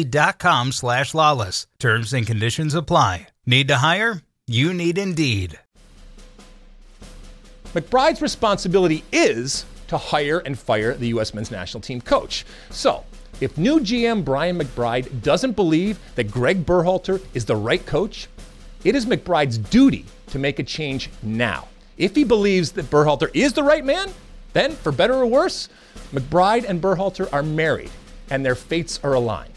Indeed.com slash lawless. Terms and conditions apply. Need to hire? You need Indeed. McBride's responsibility is to hire and fire the U.S. men's national team coach. So, if new GM Brian McBride doesn't believe that Greg Berhalter is the right coach, it is McBride's duty to make a change now. If he believes that Berhalter is the right man, then, for better or worse, McBride and Berhalter are married and their fates are aligned.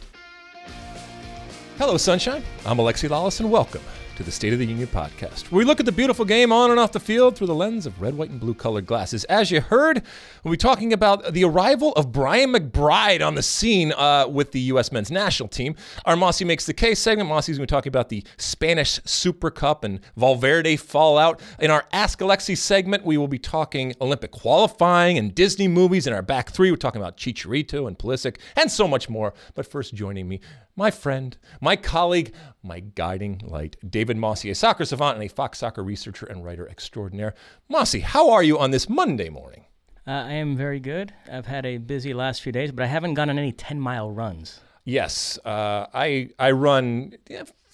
Hello, Sunshine. I'm Alexi Lawless, and welcome to the State of the Union podcast, where we look at the beautiful game on and off the field through the lens of red, white, and blue colored glasses. As you heard, we'll be talking about the arrival of Brian McBride on the scene uh, with the U.S. men's national team. Our Mosse Makes the Case segment, Mosse's going to be talking about the Spanish Super Cup and Valverde fallout. In our Ask Alexi segment, we will be talking Olympic qualifying and Disney movies. In our back three, we're talking about Chicharito and Pulisic and so much more. But first, joining me, my friend, my colleague, my guiding light, David Mosse, a soccer savant and a Fox soccer researcher and writer extraordinaire. Mosse, how are you on this Monday morning? Uh, I am very good. I've had a busy last few days, but I haven't gone on any 10 mile runs. Yes, uh, I I run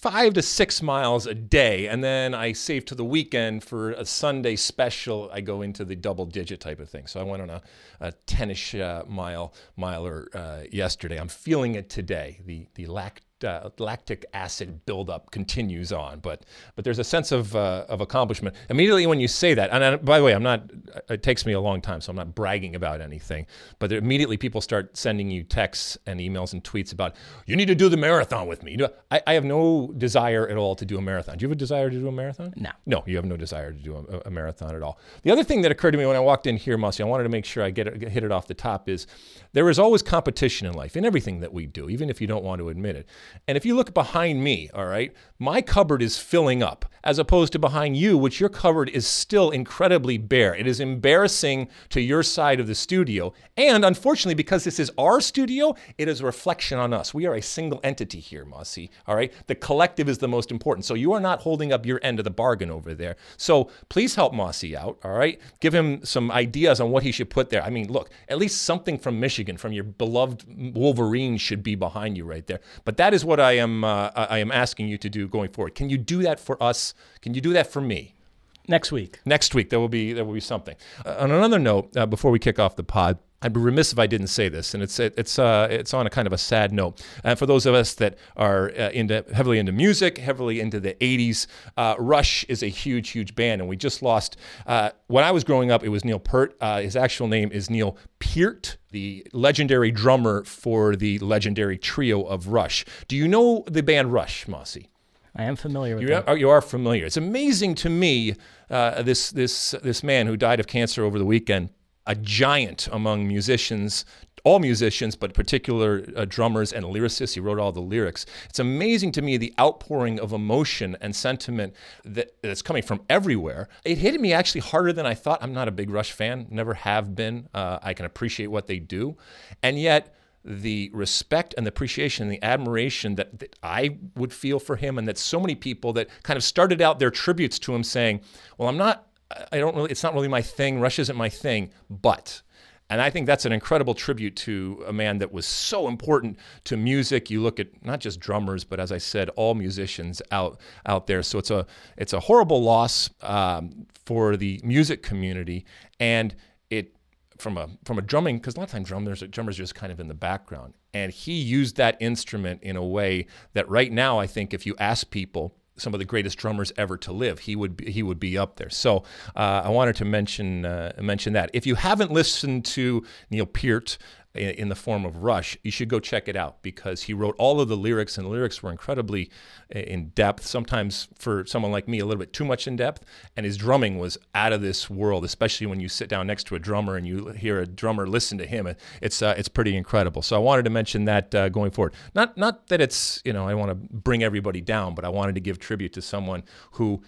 five to six miles a day, and then I save to the weekend for a Sunday special. I go into the double digit type of thing. So I went on a, a 10ish uh, mile miler uh, yesterday. I'm feeling it today. The the lack uh, lactic acid buildup continues on. But but there's a sense of uh, of accomplishment immediately when you say that. And I, by the way, I'm not. It takes me a long time, so I'm not bragging about anything. But immediately people start sending you texts and emails and tweets about you need to do the marathon with me. You know, I, I have no desire at all to do a marathon. Do you have a desire to do a marathon? No. No, you have no desire to do a, a marathon at all. The other thing that occurred to me when I walked in here, Mosse, I wanted to make sure I get it, hit it off the top is there is always competition in life in everything that we do, even if you don't want to admit it. And if you look behind me, all right, my cupboard is filling up as opposed to behind you, which your cupboard is still incredibly bare. It is embarrassing to your side of the studio. And unfortunately, because this is our studio, it is a reflection on us. We are a single entity here, Mosse, all right? The collective is the most important. So you are not holding up your end of the bargain over there. So please help Mosse out, all right? Give him some ideas on what he should put there. I mean, look, at least something from Michigan, from your beloved Wolverines, should be behind you right there. But that is what I am, uh, I am asking you to do going forward. Can you do that for us? Can you do that for me? Next week. Next week, there will be there will be something. Uh, on another note, uh, before we kick off the pod, I'd be remiss if I didn't say this, and it's it's uh, it's on a kind of a sad note. And for those of us that are uh, into heavily into music, heavily into the '80s, uh, Rush is a huge, huge band, and we just lost. Uh, when I was growing up, it was Neil Peart. Uh, his actual name is Neil Peart, the legendary drummer for the legendary trio of Rush. Do you know the band Rush, Mosse? I am familiar with You are, you are familiar. It's amazing to me uh, this this this man who died of cancer over the weekend, a giant among musicians, all musicians, but particular uh, drummers and lyricists. He wrote all the lyrics. It's amazing to me the outpouring of emotion and sentiment that, that's coming from everywhere. It hit me actually harder than I thought. I'm not a big Rush fan, never have been. Uh, I can appreciate what they do, and yet the respect and the appreciation and the admiration that, that I would feel for him, and that so many people that kind of started out their tributes to him saying, "Well, I'm not, I don't really, it's not really my thing. Rush isn't my thing, but." And I think that's an incredible tribute to a man that was so important to music. You look at not just drummers, but as I said, all musicians out out there. So it's a it's a horrible loss um, for the music community, and it from a from a drumming because a lot of times drummers drummers are just kind of in the background and he used that instrument in a way that right now I think if you ask people some of the greatest drummers ever to live. He would be, he would be up there. So uh, I wanted to mention uh, mention that. If you haven't listened to Neil Peart in the form of Rush, you should go check it out because he wrote all of the lyrics, and the lyrics were incredibly uh, in depth. Sometimes for someone like me, a little bit too much in depth. And his drumming was out of this world, especially when you sit down next to a drummer and you hear a drummer listen to him. It's uh, it's pretty incredible. So I wanted to mention that uh, going forward. Not not that it's you know I want to bring everybody down, but I wanted to give tribute to someone who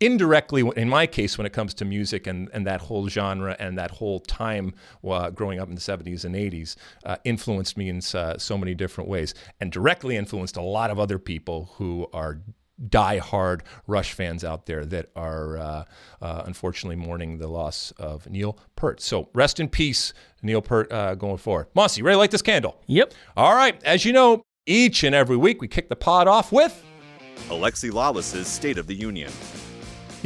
indirectly, in my case, when it comes to music and, and that whole genre and that whole time uh, growing up in the 70s and 80s, uh, influenced me in uh, so many different ways and directly influenced a lot of other people who are die-hard Rush fans out there that are uh, uh, unfortunately mourning the loss of Neil Peart. So rest in peace, Neil Peart, uh, going forward. Mosse, ready to light this candle? Yep. All right. As you know, each and every week we kick the pod off with Alexi Lawless's State of the Union.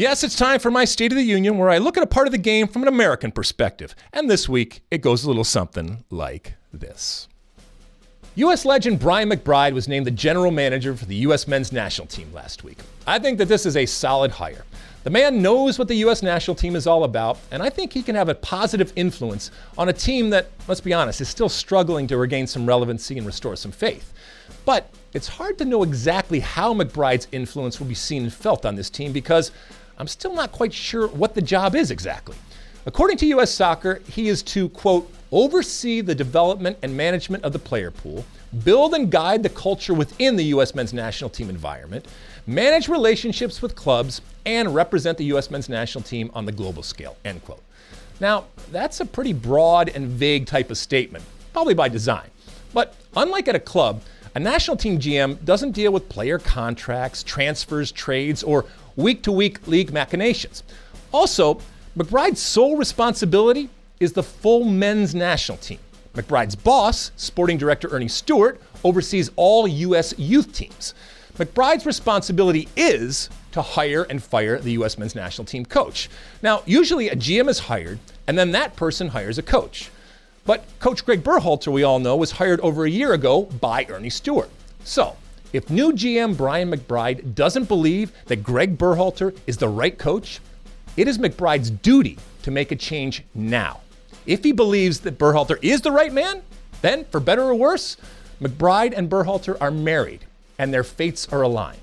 Yes, it's time for my State of the Union where I look at a part of the game from an American perspective. And this week, it goes a little something like this. U.S. legend Brian McBride was named the general manager for the U.S. men's national team last week. I think that this is a solid hire. The man knows what the U.S. national team is all about, and I think he can have a positive influence on a team that, let's be honest, is still struggling to regain some relevancy and restore some faith. But it's hard to know exactly how McBride's influence will be seen and felt on this team because I'm still not quite sure what the job is exactly. According to US Soccer, he is to, quote, oversee the development and management of the player pool, build and guide the culture within the U.S. men's national team environment, manage relationships with clubs, and represent the U.S. men's national team on the global scale, end quote. Now, that's a pretty broad and vague type of statement, probably by design. But unlike at a club, a national team GM doesn't deal with player contracts, transfers, trades, or week to week league machinations. Also, McBride's sole responsibility is the full men's national team. McBride's boss, sporting director Ernie Stewart, oversees all U.S. youth teams. McBride's responsibility is to hire and fire the U.S. men's national team coach. Now, usually a GM is hired, and then that person hires a coach. But Coach Greg Berhalter, we all know, was hired over a year ago by Ernie Stewart. So, if new GM Brian McBride doesn't believe that Greg Berhalter is the right coach, it is McBride's duty to make a change now. If he believes that Berhalter is the right man, then, for better or worse, McBride and Berhalter are married and their fates are aligned.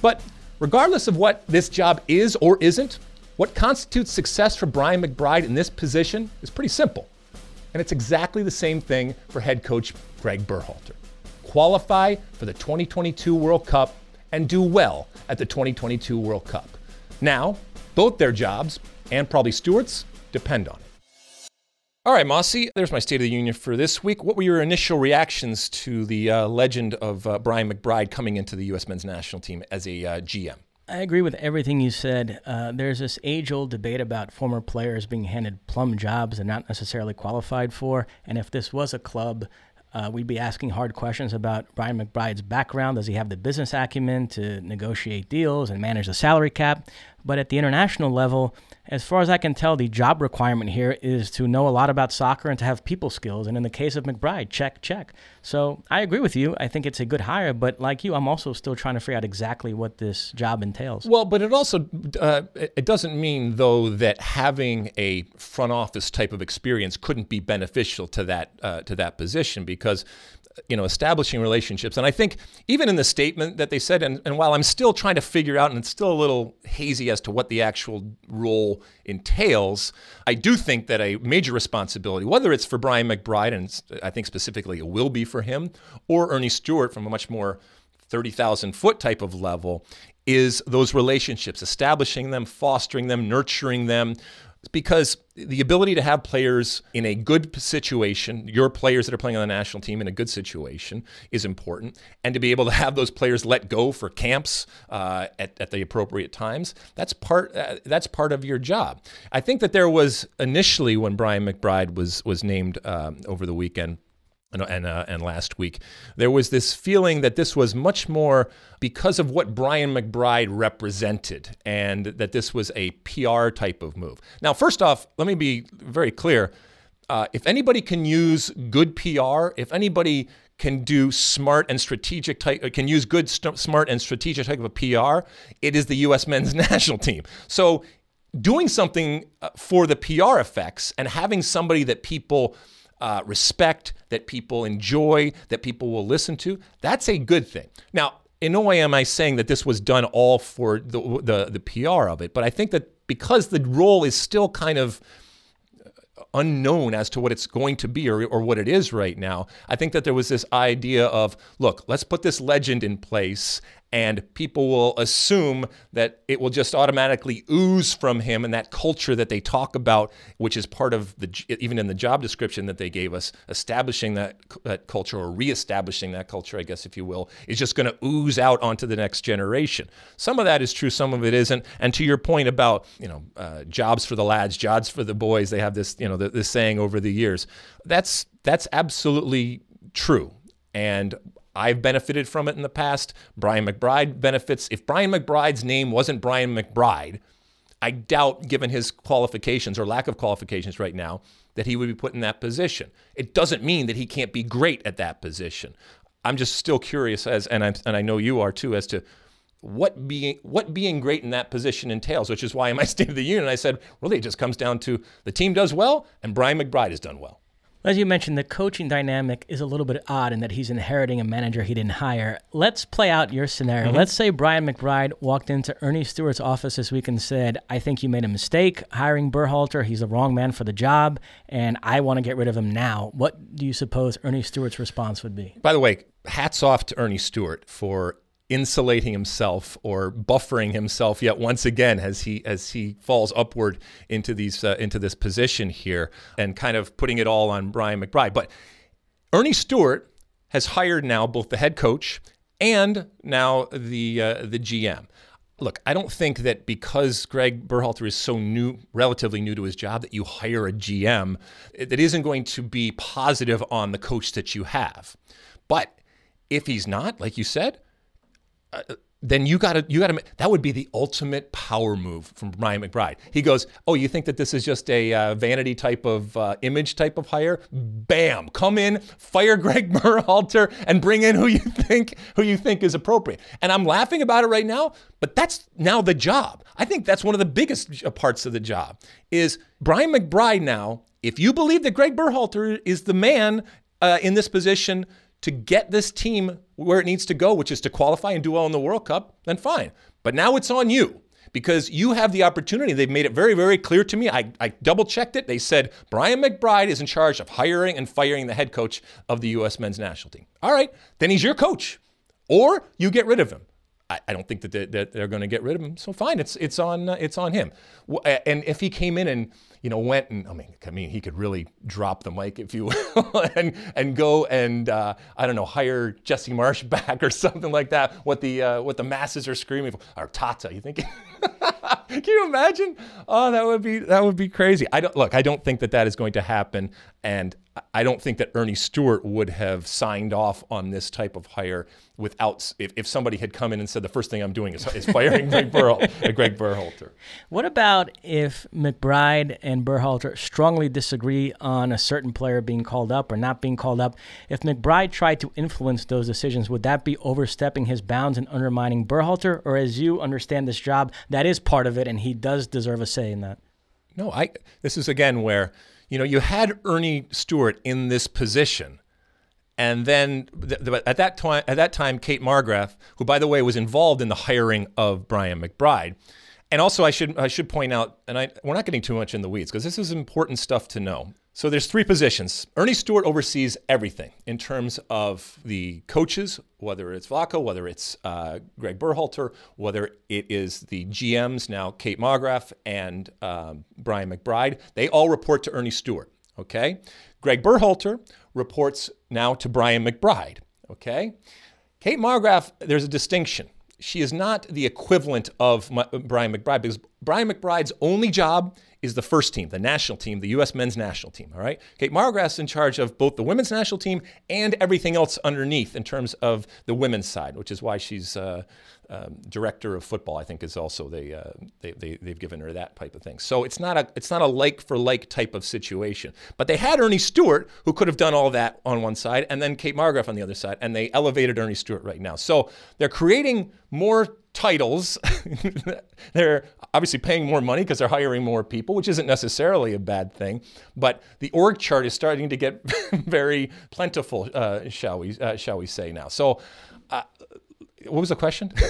But regardless of what this job is or isn't, what constitutes success for Brian McBride in this position is pretty simple. And it's exactly the same thing for head coach Greg Berhalter. Qualify for the 2022 World Cup and do well at the 2022 World Cup. Now, both their jobs, and probably Stewart's, depend on it. All right, Mosse, there's my State of the Union for this week. What were your initial reactions to the uh, legend of uh, Brian McBride coming into the U.S. men's national team as a uh, GM? I agree with everything you said. Uh, there's this age old debate about former players being handed plum jobs they're not necessarily qualified for. And if this was a club, uh, we'd be asking hard questions about Brian McBride's background. Does he have the business acumen to negotiate deals and manage the salary cap? But at the international level, as far as I can tell, the job requirement here is to know a lot about soccer and to have people skills. And in the case of McBride, check, check. So I agree with you. I think it's a good hire. But like you, I'm also still trying to figure out exactly what this job entails. Well, but it also uh, it doesn't mean though that having a front office type of experience couldn't be beneficial to that uh, to that position because you know, establishing relationships. And I think even in the statement that they said, and, and, while I'm still trying to figure out, and it's still a little hazy as to what the actual role entails, I do think that a major responsibility, whether it's for Brian McBride, and I think specifically it will be for him, or Ernie Stewart from a much more 30,000 foot type of level, is those relationships, establishing them, fostering them, nurturing them, because the ability to have players in a good situation, your players that are playing on the national team in a good situation, is important. And to be able to have those players let go for camps uh, at, at, the appropriate times, that's part uh, that's part of your job. I think that there was initially when Brian McBride was was named um, over the weekend and and, uh, and, last week, there was this feeling that this was much more because of what Brian McBride represented, and that this was a PR type of move. Now, first off, let me be very clear. Uh, if anybody can use good PR, if anybody can do smart and strategic type, can use good, st- smart and strategic type of a PR, it is the U.S. men's national team. So doing something uh, for the PR effects and having somebody that people uh, respect, that people enjoy, that people will listen to, that's a good thing. Now, in no way am I saying that this was done all for the, the, the PR of it, but I think that because the role is still kind of unknown as to what it's going to be or, or what it is right now. I think that there was this idea of, look, let's put this legend in place and people will assume that it will just automatically ooze from him and that culture that they talk about which is part of the even in the job description that they gave us establishing that that culture or reestablishing that culture I guess if you will is just going to ooze out onto the next generation. Some of that is true some of it isn't. And to your point about you know uh, jobs for the lads jobs for the boys they have this you know this saying over the years. That's that's absolutely true. And I've benefited from it in the past. Brian McBride benefits. If Brian McBride's name wasn't Brian McBride, I doubt, given his qualifications or lack of qualifications right now, that he would be put in that position. It doesn't mean that he can't be great at that position. I'm just still curious, as and I and I know you are too, as to what being what being great in that position entails. Which is why in my State of the Union I said, really, it just comes down to the team does well and Brian McBride has done well. As you mentioned, the coaching dynamic is a little bit odd in that he's inheriting a manager he didn't hire. Let's play out your scenario. Mm-hmm. Let's say Brian McBride walked into Ernie Stewart's office this week and said, I think you made a mistake hiring Berhalter. He's the wrong man for the job, and I want to get rid of him now. What do you suppose Ernie Stewart's response would be? By the way, hats off to Ernie Stewart for insulating himself or buffering himself yet once again as he as he falls upward into these uh, into this position here and kind of putting it all on Brian McBride. But Ernie Stewart has hired now both the head coach and now the uh, the GM. Look, I don't think that because Greg Berhalter is so new, relatively new to his job, that you hire a GM that isn't going to be positive on the coach that you have. But if he's not, like you said, then you got to you got to that would be the ultimate power move from Brian McBride. He goes, "Oh, you think that this is just a uh, vanity type of uh, image type of hire? Bam, come in, fire Greg Berhalter, and bring in who you think who you think is appropriate." And I'm laughing about it right now, but that's now the job. I think that's one of the biggest parts of the job is Brian McBride now. If you believe that Greg Berhalter is the man uh, in this position to get this team where it needs to go, which is to qualify and do well in the World Cup, then fine. But now it's on you because you have the opportunity. They've made it very, very clear to me. I, I double checked it. They said Brian McBride is in charge of hiring and firing the head coach of the U.S. men's national team. All right, then he's your coach, or you get rid of him. I, don't think that they're, that they're going to get rid of him. So fine, it's it's on uh, it's on him. And if he came in and you know, went and I mean, I mean, he could really drop the mic, if you will, and and go and uh, I don't know, hire Jesse Marsch back or something like that. What the uh, what the masses are screaming for, or Tata. You think? Can you imagine? Oh, that would be that would be crazy. I don't look. I don't think that that is going to happen, and I don't think that Ernie Stewart would have signed off on this type of hire without if, if somebody had come in and said the first thing I'm doing is, is firing Greg, Berhal, uh, Greg Berhalter. What about if McBride and Berhalter strongly disagree on a certain player being called up or not being called up? If McBride tried to influence those decisions, would that be overstepping his bounds and undermining Berhalter? Or as you understand this job, that is part of it, and he does deserve a say in that. No, I. This is again where you know, you had Ernie Stewart in this position. And then at that time, at that time, Kate Markgraf, who by the way was involved in the hiring of Brian McBride, and also I should I should point out, and I, we're not getting too much in the weeds because this is important stuff to know. So there's three positions. Ernie Stewart oversees everything in terms of the coaches, whether it's Vlatko, whether it's uh, Greg Berhalter, whether it is the GMs, now Kate Markgraf and um, Brian McBride. They all report to Ernie Stewart, okay? Greg Berhalter reports now to Brian McBride, okay? Kate Markgraf, there's a distinction. She is not the equivalent of Brian McBride because Brian McBride's only job is the first team, the national team, the U.S. men's national team. All right. Kate Markgraf's in charge of both the women's national team and everything else underneath in terms of the women's side, which is why she's uh, um, director of football. I think is also they, uh, they they they've given her that type of thing. So it's not a it's not a like for like type of situation. But they had Ernie Stewart who could have done all that on one side, and then Kate Markgraf on the other side, and they elevated Ernie Stewart right now. So they're creating more titles. they're obviously paying more money because they're hiring more people, which isn't necessarily a bad thing. But the org chart is starting to get very plentiful, uh, shall we uh, shall we say now? So, uh, what was the question?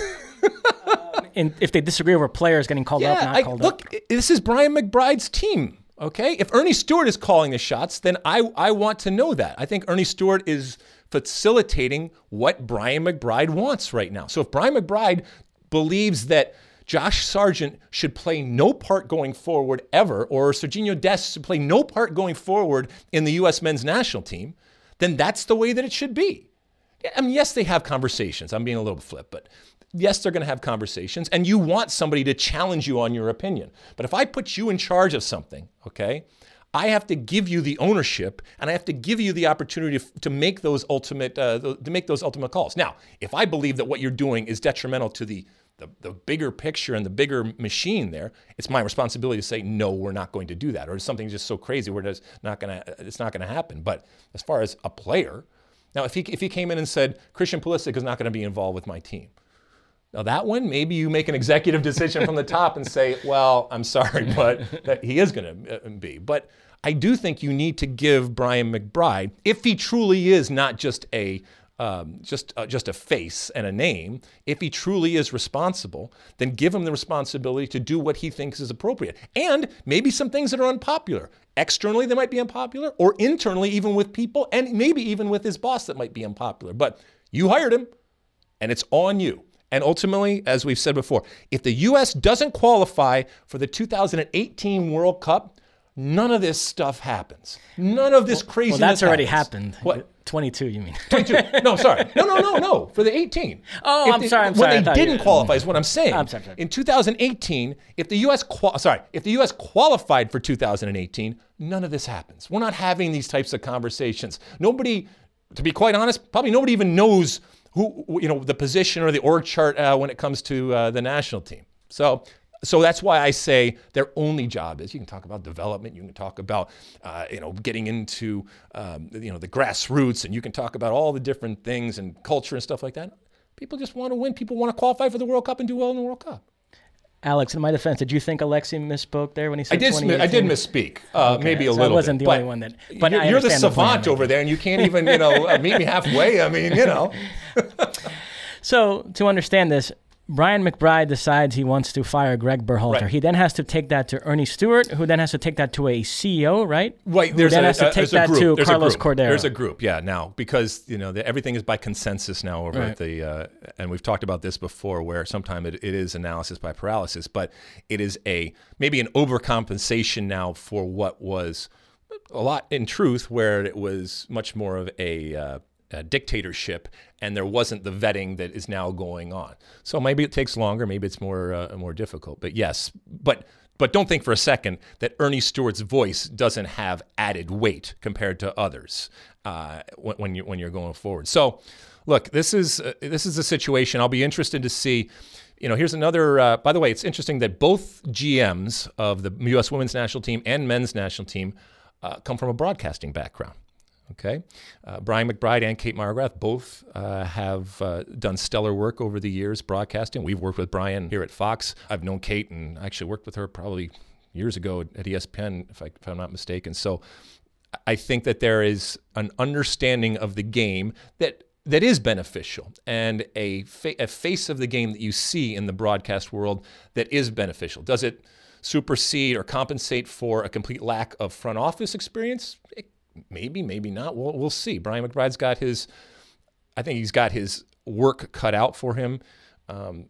And if they disagree over players getting called up, not I, called look, up. Look, this is Brian McBride's team. Okay, if Ernie Stewart is calling the shots, then I I want to know that. I think Ernie Stewart is facilitating what Brian McBride wants right now. So if Brian McBride believes that Josh Sargent should play no part going forward ever, or Sergiño Dest should play no part going forward in the U.S. men's national team, then that's the way that it should be. I mean, yes, they have conversations. I'm being a little flip, but yes, they're going to have conversations, and you want somebody to challenge you on your opinion. But if I put you in charge of something, okay, I have to give you the ownership, and I have to give you the opportunity to, make those ultimate uh, to make those ultimate calls. Now, if I believe that what you're doing is detrimental to the the, the bigger picture and the bigger machine there, it's my responsibility to say no, we're not going to do that, or something just so crazy where it's not gonna it's not gonna happen. But as far as a player, now if he if he came in and said Christian Pulisic is not going to be involved with my team, now that one maybe you make an executive decision from the top and say, well, I'm sorry, but he is going to uh, be. But I do think you need to give Brian McBride, if he truly is not just a um, just uh, just a face and a name, if he truly is responsible, then give him the responsibility to do what he thinks is appropriate. And maybe some things that are unpopular. Externally, they might be unpopular, or internally, even with people, and maybe even with his boss, that might be unpopular. But you hired him, and it's on you. And ultimately, as we've said before, if the U.S. doesn't qualify for the 2018 World Cup, none of this stuff happens. None of this craziness. Well, that's already happens. happened. What? 22, you mean? 22. No, sorry. No, no, no, no. For the 18. Oh, If I'm the- sorry, I'm when sorry. They didn't qualify is what I'm saying. I'm sorry, sorry. In 2018, if the U.S. Qual- sorry, if the U.S. qualified for 2018, none of this happens. We're not having these types of conversations. Nobody, to be quite honest, probably nobody even knows who you know the position or the org chart uh, when it comes to uh, the national team. So. So that's why I say their only job is you can talk about development, you can talk about uh, you know getting into um, you know the grassroots, and you can talk about all the different things and culture and stuff like that. People just want to win. People want to qualify for the World Cup and do well in the World Cup. Alex, in my defense, did you think Alexi misspoke there when he said I did. I did misspeak. Uh, maybe a so I wasn't bit, the only one that- but you're, you're the understand the savant over there, and you can't even you know meet me halfway. I mean, you know. So to understand this, Brian McBride decides he wants to fire Greg Berhalter. Right. He then has to take that to Ernie Stewart, who then has to take that to a CEO, right? Right. Who then a, has to uh, take a that to There's Carlos. Cordeiro. There's a group, yeah. Now, because you know the, everything is by consensus now over Right. at the, uh, and we've talked about this before, where sometimes it, it is analysis by paralysis, but it is a maybe an overcompensation now for what was a lot in truth, where it was much more of a. Uh, a dictatorship, and there wasn't the vetting that is now going on. So maybe it takes longer, maybe it's more uh, more difficult. But yes, but but don't think for a second that Ernie Stewart's voice doesn't have added weight compared to others uh, when, when you when you're going forward. So, look, this is uh, this is a situation. I'll be interested to see. You know, here's another. Uh, by the way, it's interesting that both GMs of the U.S. Women's National Team and Men's National Team uh, come from a broadcasting background. Okay. Uh, Brian McBride and Kate Markgraf both uh, have uh, done stellar work over the years broadcasting. We've worked with Brian here at Fox. I've known Kate and actually worked with her probably years ago at ESPN, if, I, if I'm not mistaken. So I think that there is an understanding of the game that that is beneficial and a, fa- a face of the game that you see in the broadcast world that is beneficial. Does it supersede or compensate for a complete lack of front office experience? It, maybe, maybe not. We'll, we'll see. Brian McBride's got his, I think he's got his work cut out for him. Um,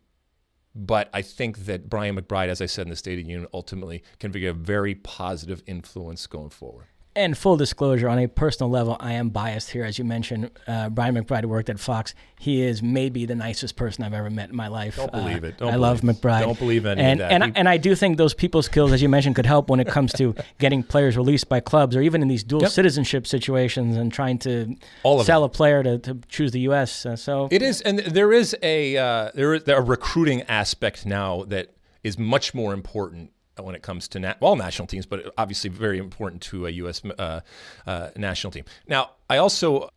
but I think that Brian McBride, as I said in the State of the Union, ultimately can be a very positive influence going forward. And full disclosure, on a personal level, I am biased here. As you mentioned, uh, Brian McBride worked at Fox. He is maybe the nicest person I've ever met in my life. Don't believe Uh, it. Don't I love believe it. McBride. Don't believe any and, of that. And, He- and I do think those people skills, as you mentioned, could help when it comes to getting players released by clubs or even in these dual Yep. citizenship situations and trying to sell a player to, to choose the U.S. Uh, so It is, and there is a uh, there is a recruiting aspect now that is much more important when it comes to all national teams, but obviously very important to a U.S. Uh, uh, national team. Now, I also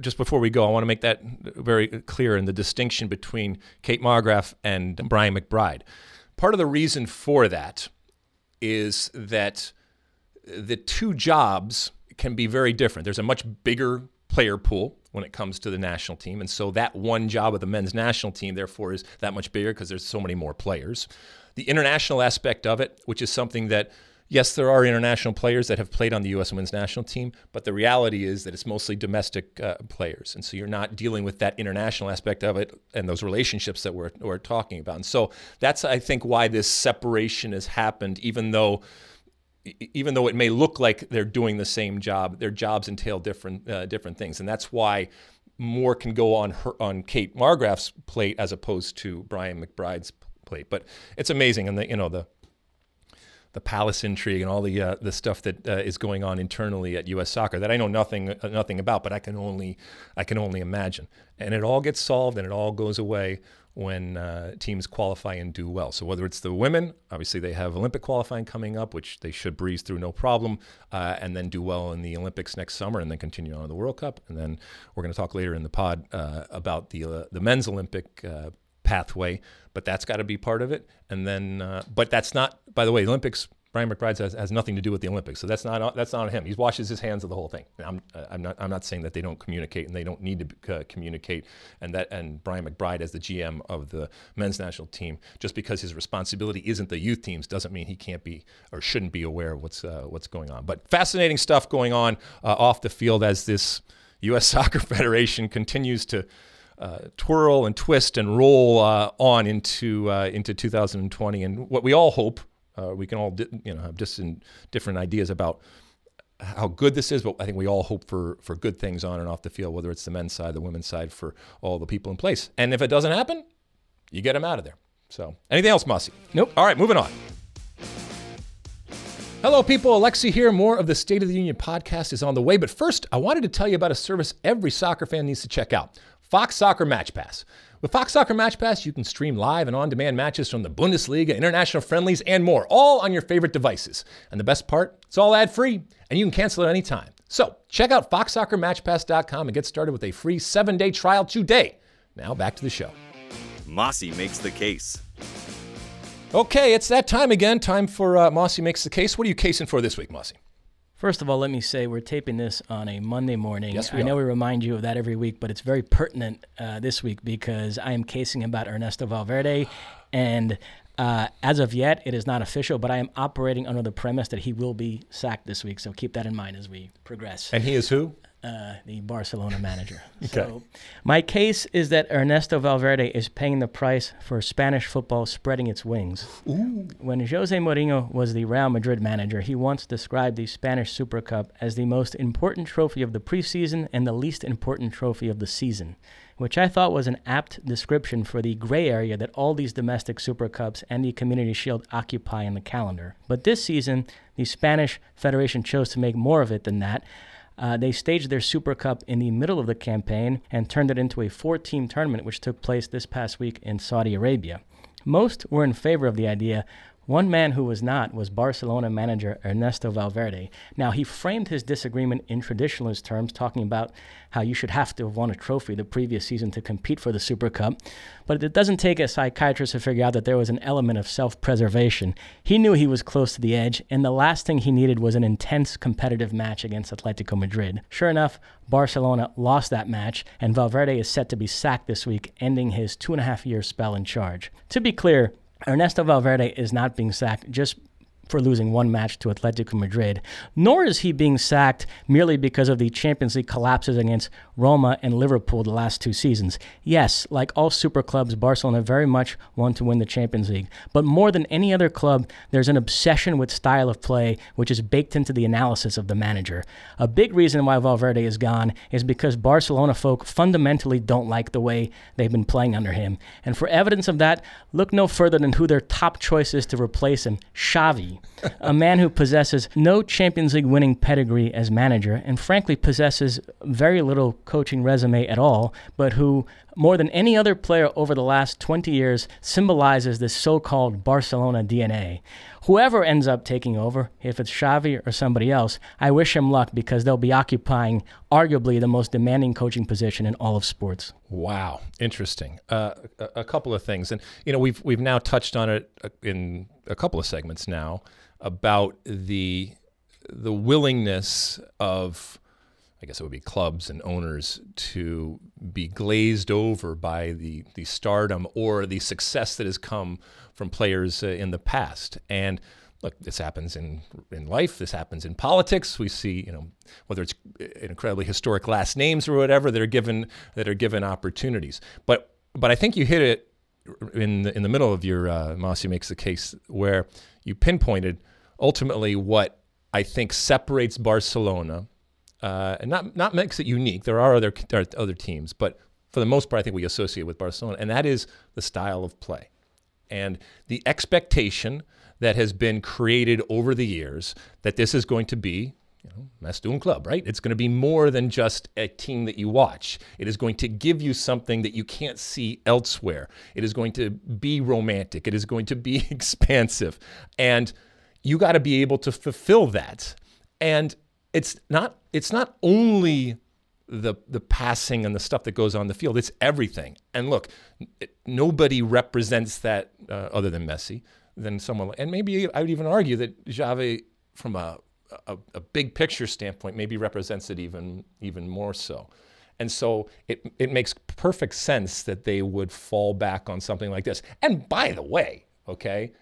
just before we go, I want to make that very clear in the distinction between Kate Markgraf and Brian McBride. Part of the reason for that is that the two jobs can be very different. There's a much bigger player pool when it comes to the national team. And so that one job of the men's national team, therefore, is that much bigger because there's so many more players. The international aspect of it, which is something that, yes, there are international players that have played on the U.S. women's national team, but the reality is that it's mostly domestic uh, players. And so you're not dealing with that international aspect of it and those relationships that we're, we're talking about. And so that's, I think, why this separation has happened, even though even though it may look like they're doing the same job, their jobs entail different uh, different things, and that's why more can go on her on Kate Markgraf's plate as opposed to Brian McBride's But it's amazing, and the you know the the palace intrigue and all the uh, the stuff that uh, is going on internally at U.S. Soccer that I know nothing uh, nothing about, but I can only I can only imagine. And it all gets solved and it all goes away when uh, teams qualify and do well. So whether it's the women, obviously they have Olympic qualifying coming up, which they should breeze through no problem, uh, and then do well in the Olympics next summer, and then continue on to the World Cup. And then we're going to talk later in the pod uh, about the the men's Olympic pathway, but that's got to be part of it. And then, uh, but that's not. By the way, Olympics. Brian McBride has, has nothing to do with the Olympics, so that's not that's not on him. He washes his hands of the whole thing. I'm uh, I'm not I'm not saying that they don't communicate and they don't need to uh, communicate, and that and Brian McBride as the GM of the men's national team, just because his responsibility isn't the youth teams, doesn't mean he can't be or shouldn't be aware of what's uh, what's going on. But fascinating stuff going on uh, off the field as this U.S. Soccer Federation continues to uh, twirl and twist and roll uh, on into uh, into 2020, and what we all hope uh, we can all di- you know have just different ideas about how good this is, but I think we all hope for for good things on and off the field, whether it's the men's side, the women's side, for all the people in place. And if it doesn't happen, you get them out of there. So, anything else, Mosse? Nope. All right, moving on. Hello, people. Alexi here. More of the State of the Union podcast is on the way. But first, I wanted to tell you about a service every soccer fan needs to check out Fox Soccer Match Pass. With Fox Soccer Match Pass, you can stream live and on demand matches from the Bundesliga, international friendlies, and more, all on your favorite devices. And the best part, it's all ad free, and you can cancel at any time. So check out FoxSoccerMatchPass.com and get started with a free seven day trial today. Now back to the show. Mosse makes the case. Okay, it's that time again. Time for uh, Mosse Makes the Case. What are you casing for this week, Mosse? First of all, let me say we're taping this on a Monday morning. Yes, we I know are. we remind you of that every week, but it's very pertinent uh, this week because I am casing about Ernesto Valverde. And uh, as of yet, it is not official, but I am operating under the premise that he will be sacked this week. So keep that in mind as we progress. And he is who? Uh, the Barcelona manager. So, my case is that Ernesto Valverde is paying the price for Spanish football spreading its wings. When Jose Mourinho was the Real Madrid manager, he once described the Spanish Super Cup as the most important trophy of the preseason and the least important trophy of the season, which I thought was an apt description for the gray area that all these domestic Super Cups and the Community Shield occupy in the calendar. But this season, the Spanish Federation chose to make more of it than that. Uh, they staged their Super Cup in the middle of the campaign and turned it into a four team tournament, which took place this past week in Saudi Arabia. Most were in favor of the idea. One man who was not was Barcelona manager Ernesto Valverde. Now, he framed his disagreement in traditionalist terms, talking about how you should have to have won a trophy the previous season to compete for the Super Cup. But it doesn't take a psychiatrist to figure out that there was an element of self preservation. He knew he was close to the edge, and the last thing he needed was an intense competitive match against Atletico Madrid. Sure enough, Barcelona lost that match, and Valverde is set to be sacked this week, ending his two and a half year spell in charge. To be clear, Ernesto Valverde is not being sacked just for losing one match to Atletico Madrid. Nor is he being sacked merely because of the Champions League collapses against Roma and Liverpool the last two seasons. Yes, like all super clubs, Barcelona very much want to win the Champions League. But more than any other club, there's an obsession with style of play, which is baked into the analysis of the manager. A big reason why Valverde is gone is because Barcelona folk fundamentally don't like the way they've been playing under him. And for evidence of that, look no further than who their top choice is to replace him Xavi, a man who possesses no Champions League winning pedigree as manager and frankly possesses very little coaching resume at all, but who, more than any other player over the last 20 years, symbolizes this so called Barcelona DNA. Whoever ends up taking over, if it's Xavi or somebody else, I wish him luck because they'll be occupying arguably the most demanding coaching position in all of sports. Wow, interesting. Uh, a, a, couple of things, and you know we've we've now touched on it uh, in a couple of segments now about the the willingness of I guess it would be clubs and owners to be glazed over by the the stardom or the success that has come from players uh, in the past. And look, this happens in in life. This happens in politics. We see, you know, whether it's incredibly historic last names or whatever that are given that are given opportunities. But but I think you hit it in the, in the middle of your uh, Mosse makes the case where you pinpointed ultimately what I think separates Barcelona uh, and not not makes it unique. There are other there are other teams, but for the most part, I think we associate with Barcelona, and that is the style of play and the expectation that has been created over the years that this is going to be you know, Més que un club, right? It's going to be more than just a team that you watch. It is going to give you something that you can't see elsewhere. It is going to be romantic. It is going to be expansive. And you got to be able to fulfill that. And it's not it's not only the the passing and the stuff that goes on the field. It's everything. And look, nobody represents that uh, other than Messi than someone. And maybe I would even argue that Xavi, from a, a, a big picture standpoint, maybe represents it even even more so. And so it it makes perfect sense that they would fall back on something like this. And by the way, okay,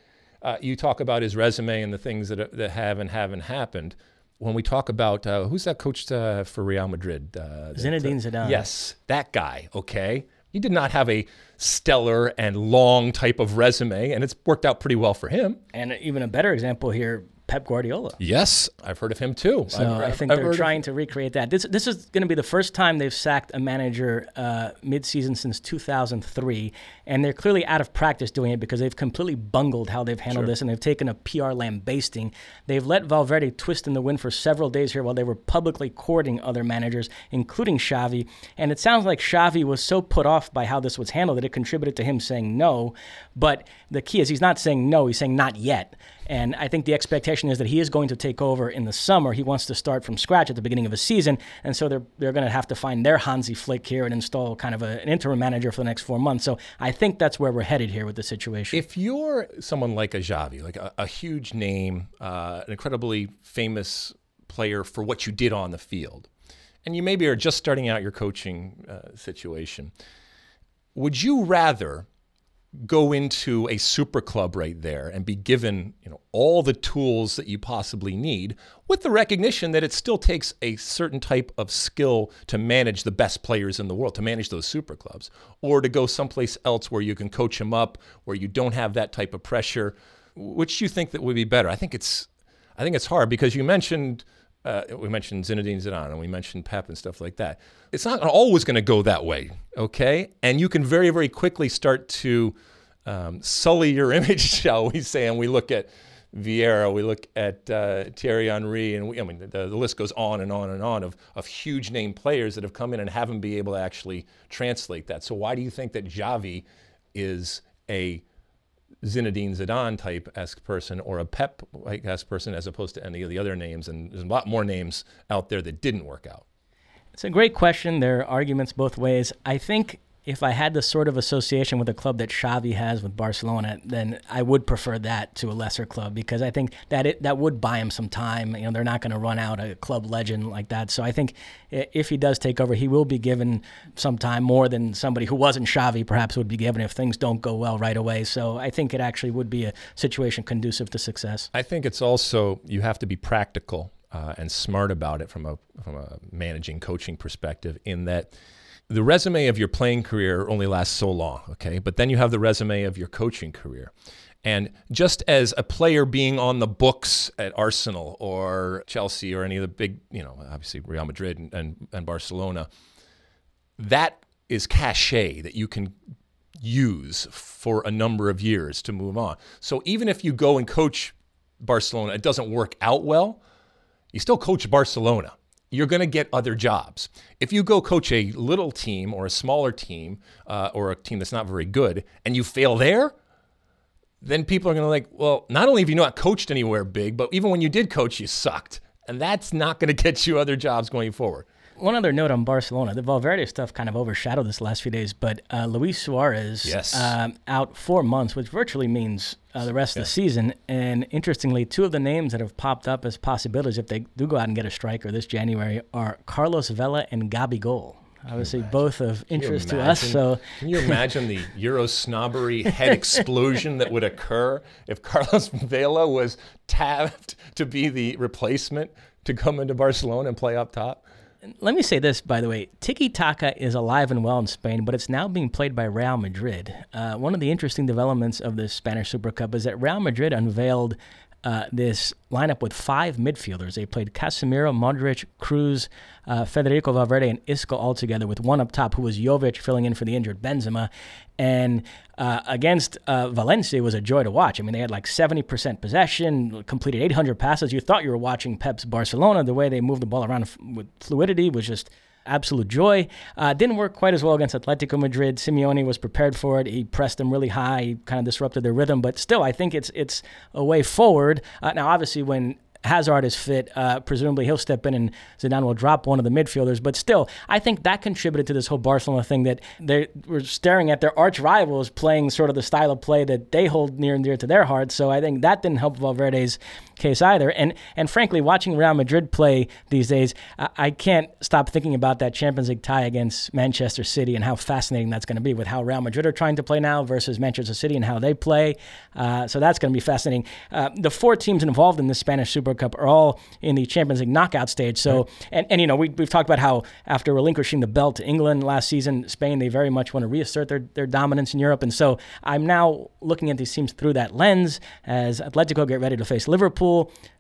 uh, you talk about his resume and the things that that have and haven't happened when we talk about uh, who's that coach uh, for Real Madrid? Uh, Zinedine Zidane. Yes, that guy. Okay, he did not have a stellar and long type of resume, and it's worked out pretty well for him. And even a better example here, Pep Guardiola. Yes, I've heard of him too. So I've, i think I've they're trying to recreate that. This this is going to be the first time they've sacked a manager uh, mid-season since 2003, and they're clearly out of practice doing it because they've completely bungled how they've handled sure. this, and they've taken a PR lambasting. They've let Valverde twist in the wind for several days here while they were publicly courting other managers, including Xavi. And it sounds like Xavi was so put off by how this was handled that it contributed to him saying no. But the key is he's not saying no; he's saying not yet. And I think the expectation is that he is going to take over in the summer. He wants to start from scratch at the beginning of a season. And so they're, they're going to have to find their Hansi Flick here and install kind of a, an interim manager for the next four months. So I think that's where we're headed here with the situation. If you're someone like a Xavi, like a, a huge name, uh, an incredibly famous player for what you did on the field, and you maybe are just starting out your coaching uh, situation, would you rather go into a super club right there and be given you know all the tools that you possibly need with the recognition that it still takes a certain type of skill to manage the best players in the world to manage those super clubs or to go someplace else where you can coach them up where you don't have that type of pressure which you think that would be better. I think it's i think it's hard because you mentioned uh, we mentioned Zinedine Zidane and we mentioned Pep and stuff like that. It's not always going to go that way, okay? And you can very, very quickly start to um, sully your image, shall we say? And we look at Vieira, we look at uh, Thierry Henry, and we, I mean, the, the, list goes on and on and on of, of huge name players that have come in and haven't been able to actually translate that. So why do you think that Xavi is a Zinedine Zidane type esque person or a Pep esque person as opposed to any of the other names. And there's a lot more names out there that didn't work out. It's a great question. There are arguments both ways. I think if I had the sort of association with a club that Xavi has with Barcelona, then I would prefer that to a lesser club because I think that it that would buy him some time. You know, they're not going to run out a club legend like that. So I think if he does take over, he will be given some time more than somebody who wasn't Xavi perhaps would be given if things don't go well right away. So I think it actually would be a situation conducive to success. I think it's also you have to be practical uh, and smart about it from a from a managing coaching perspective in that the resume of your playing career only lasts so long, okay? But then you have the resume of your coaching career. And just as a player being on the books at Arsenal or Chelsea or any of the big, you know, obviously Real Madrid and, and, and Barcelona, that is cachet that you can use for a number of years to move on. So even if you go and coach Barcelona, it doesn't work out well, you still coach Barcelona you're going to get other jobs. If you go coach a little team or a smaller team uh, or a team that's not very good and you fail there, then people are going to like, well, not only have you not coached anywhere big, but even when you did coach, you sucked. And that's not going to get you other jobs going forward. One other note on Barcelona: the Valverde stuff kind of overshadowed this last few days, but uh, Luis Suarez yes. um, out four months, which virtually means uh, the rest yeah. of the season. And interestingly, two of the names that have popped up as possibilities if they do go out and get a striker this January are Carlos Vela and Gabigol obviously both of interest to us. So can you imagine the Euro snobbery head explosion that would occur if Carlos Vela was tapped to be the replacement to come into Barcelona and play up top? Let me say this, by the way. Tiki Taka is alive and well in Spain, but it's now being played by Real Madrid. Uh, one of the interesting developments of the Spanish Super Cup is that Real Madrid unveiled uh, this lineup with five midfielders. They played Casemiro, Modric, Kroos, uh, Federico Valverde, and Isco all together, with one up top who was Jovic filling in for the injured Benzema. And uh, against uh, Valencia, was a joy to watch. I mean, they had like 70% possession, completed 800 passes. You thought you were watching Pep's Barcelona. The way they moved the ball around with fluidity was just absolute joy. Uh, didn't work quite as well against Atletico Madrid. Simeone was prepared for it. He pressed them really high. He kind of disrupted their rhythm, but still, I think it's it's a way forward. Uh, now, obviously, when Hazard is fit, uh, presumably he'll step in and Zidane will drop one of the midfielders. But still, I think that contributed to this whole Barcelona thing that they were staring at their arch rivals playing sort of the style of play that they hold near and dear to their hearts. So I think that didn't help Valverde's case either. And and frankly, watching Real Madrid play these days, I, I can't stop thinking about that Champions League tie against Manchester City and how fascinating that's going to be with how Real Madrid are trying to play now versus Manchester City and how they play. Uh, so that's going to be fascinating. Uh, the four teams involved in the Spanish Super Cup are all in the Champions League knockout stage. So, right. and, and you know, we, we've talked about how after relinquishing the belt to England last season, Spain, they very much want to reassert their, their dominance in Europe. And so I'm now looking at these teams through that lens as Atletico get ready to face Liverpool.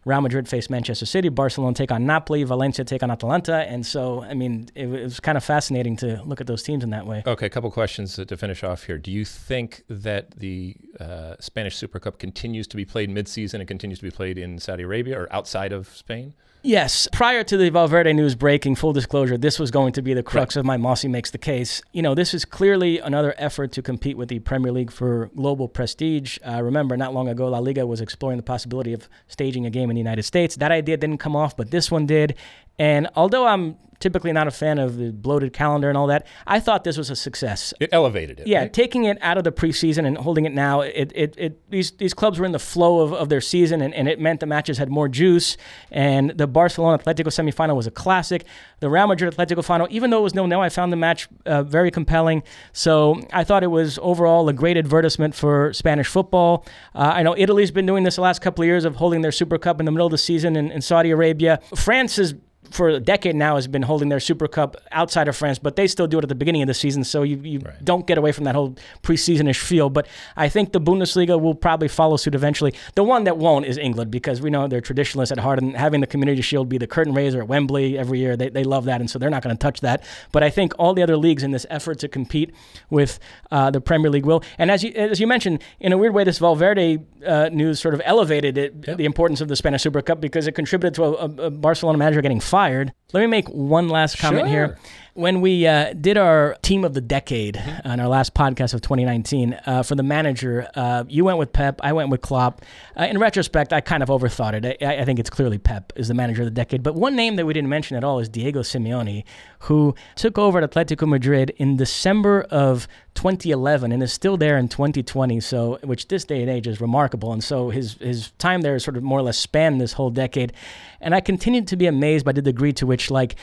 Real Madrid face Manchester City, Barcelona take on Napoli, Valencia take on Atalanta, and so I mean it, it was kind of fascinating to look at those teams in that way. Okay, a couple questions to finish off here. Do you think that the uh, Spanish Super Cup continues to be played mid-season and continues to be played in Saudi Arabia or outside of Spain? Yes. Prior to the Valverde news breaking, full disclosure, this was going to be the crux right. of my Mosse Makes the Case. You know, this is clearly another effort to compete with the Premier League for global prestige. Uh, remember, not long ago, La Liga was exploring the possibility of staging a game in the United States. That idea didn't come off, but this one did. And although I'm typically not a fan of the bloated calendar and all that. I thought this was a success. It elevated it. Yeah, right? taking it out of the preseason and holding it now, it, it, it these these clubs were in the flow of, of their season and, and it meant the matches had more juice. And the Barcelona Atletico semifinal was a classic. The Real Madrid Atletico final, even though it was no no, I found the match uh, very compelling. So I thought it was overall a great advertisement for Spanish football. Uh, I know Italy's been doing this the last couple of years of holding their Super Cup in the middle of the season in, in Saudi Arabia. France is for a decade now has been holding their Super Cup outside of France, but they still do it at the beginning of the season, so you, you right. don't get away from that whole preseasonish feel. But I think the Bundesliga will probably follow suit eventually. The one that won't is England because we know they're traditionalists at heart, and having the Community Shield be the curtain raiser at Wembley every year, they, they love that, and so they're not going to touch that. But I think all the other leagues in this effort to compete with uh, the Premier League will. And as you as you mentioned, in a weird way, this Valverde uh, news sort of elevated it, yep. the importance of the Spanish Super Cup because it contributed to a, a Barcelona manager getting fired fired let me make one last comment sure. here. When we uh, did our team of the decade on our last podcast of 2019 uh, for the manager, uh, you went with Pep, I went with Klopp. Uh, in retrospect, I kind of overthought it. I, I, think it's clearly Pep is the manager of the decade. But one name that we didn't mention at all is Diego Simeone, who took over at Atletico Madrid in December of 2011 and is still there in 2020. So, which this day and age is remarkable. And so his his time there is sort of more or less spanned this whole decade. And I continued to be amazed by the degree to which like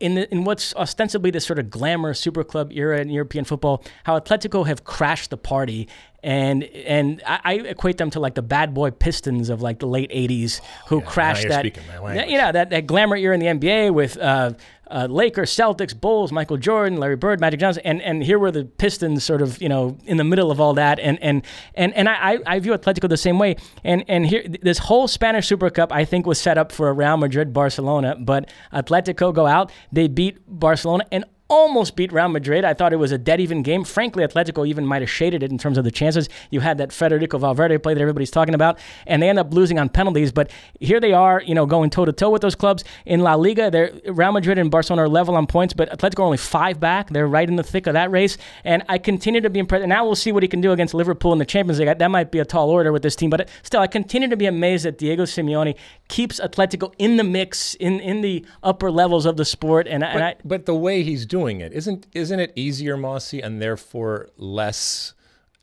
in the, in what's ostensibly this sort of glamour super club era in European football, how Atletico have crashed the party and and I, I, equate them to like the bad boy Pistons of like the late '80s who yeah, crashed that you know that, that glamour era in the NBA with uh, uh, Lakers, Celtics, Bulls, Michael Jordan, Larry Bird, Magic Johnson, and and here were the Pistons sort of you know in the middle of all that, and and and and I I view Atletico the same way, and and here this whole Spanish Super Cup I think was set up for Real Madrid, Barcelona, but Atletico go out, they beat Barcelona, and almost beat Real Madrid. I thought it was a dead even game. Frankly, Atletico even might have shaded it in terms of the chances. You had that Federico Valverde play that everybody's talking about, and they end up losing on penalties. But here they are, you know, going toe to toe with those clubs in La Liga. They're, Real Madrid and Barcelona are level on points, but Atletico are only five back. They're right in the thick of that race, and I continue to be impressed. And now we'll see what he can do against Liverpool in the Champions League. That might be a tall order with this team, but still, I continue to be amazed that Diego Simeone keeps Atletico in the mix, in in the upper levels of the sport. And, but, and I, but the way he's doing it isn't isn't it easier, Mosse, and therefore less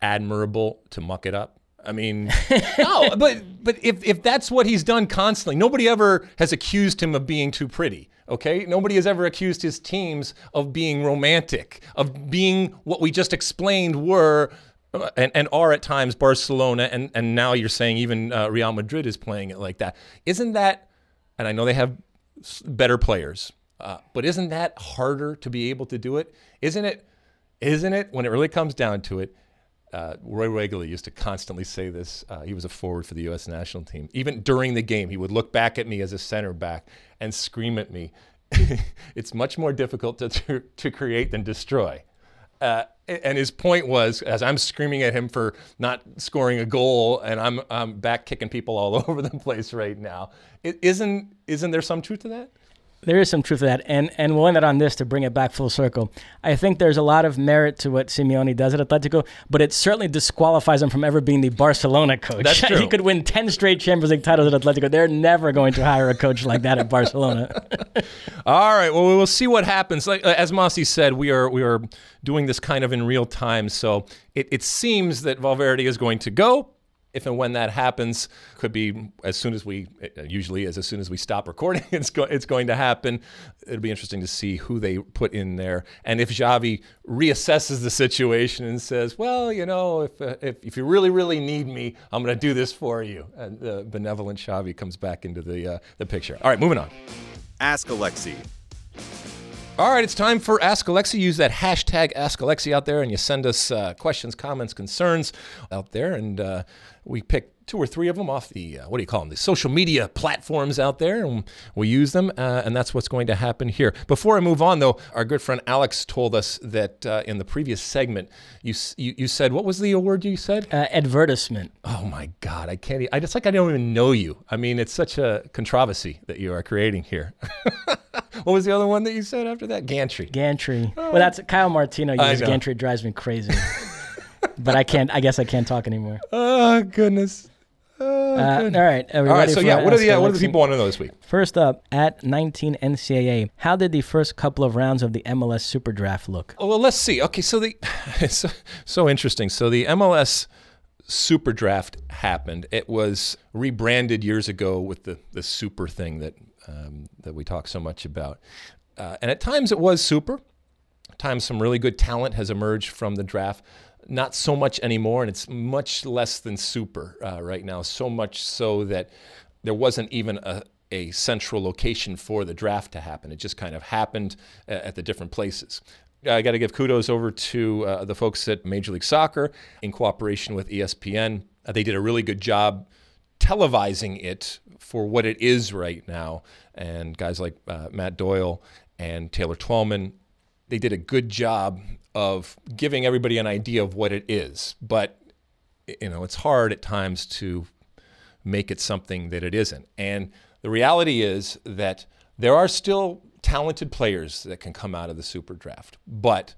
admirable to muck it up? I mean, no, but but if if that's what he's done constantly, nobody ever has accused him of being too pretty. Okay, nobody has ever accused his teams of being romantic, of being what we just explained were uh, and, and are at times Barcelona, and and now you're saying even uh, Real Madrid is playing it like that. Isn't that? And I know they have better players, uh, but isn't that harder to be able to do it? Isn't it? Isn't it? When it really comes down to it, uh, Roy Wegerle used to constantly say this. Uh, he was a forward for the U.S. national team. Even during the game, he would look back at me as a center back and scream at me. it's much more difficult to, to, to create than destroy. Uh, and his point was, as I'm screaming at him for not scoring a goal, and I'm, I'm back kicking people all over the place right now. Isn't isn't there some truth to that? There is some truth to that, and and we'll end it on this to bring it back full circle. I think there's a lot of merit to what Simeone does at Atletico, but it certainly disqualifies him from ever being the Barcelona coach. That's true. he could win ten straight Champions League titles at Atletico. They're never going to hire a coach like that at Barcelona. All right, well, we will see what happens. Like uh, as Mosse said, we are we are doing this kind of in real time, so it, it seems that Valverde is going to go if and when that happens, could be as soon as we, usually is as soon as we stop recording, it's, go, it's going to happen. It'll be interesting to see who they put in there. And if Xavi reassesses the situation and says, well, you know, if, uh, if, if, you really, really need me, I'm going to do this for you. And the uh, benevolent Xavi comes back into the, uh, the picture. All right, moving on. Ask Alexi. All right, it's time for Ask Alexi. Use that hashtag Ask Alexi out there, and you send us uh, questions, comments, concerns out there, and uh, we pick two or three of them off the uh, what do you call them the social media platforms out there and we use them uh, and that's what's going to happen here. Before i move on though our good friend alex told us that uh, in the previous segment you, you, you said what was the word you said? Uh, advertisement. Oh my god i can't i just like i don't even know you. I mean it's such a controversy that you are creating here what was the other one that you said after that gantry gantry well that's kyle martino uses gantry drives me crazy but I can't. I guess I can't talk anymore. Oh goodness. Oh, uh, all right. all right. So yeah, what are the uh, what do the people want to know this week? First up, at 19 NCAA, how did the first couple of rounds of the MLS Super Draft look? Oh, well, let's see. Okay, so the it's so, so interesting. So the MLS Super Draft happened. It was rebranded years ago with the the Super thing that um, that we talk so much about, uh, and at times it was super. At times some really good talent has emerged from the draft not so much anymore, and it's much less than super uh, right now. So much so that there wasn't even a, a central location for the draft to happen. It just kind of happened uh, at the different places. I got to give kudos over to uh, the folks at Major League Soccer in cooperation with ESPN. Uh, they did a really good job televising it for what it is right now. And guys like uh, Matt Doyle and Taylor Twellman, they did a good job of giving everybody an idea of what it is. But you know, it's hard at times to make it something that it isn't. And the reality is that there are still talented players that can come out of the super draft. But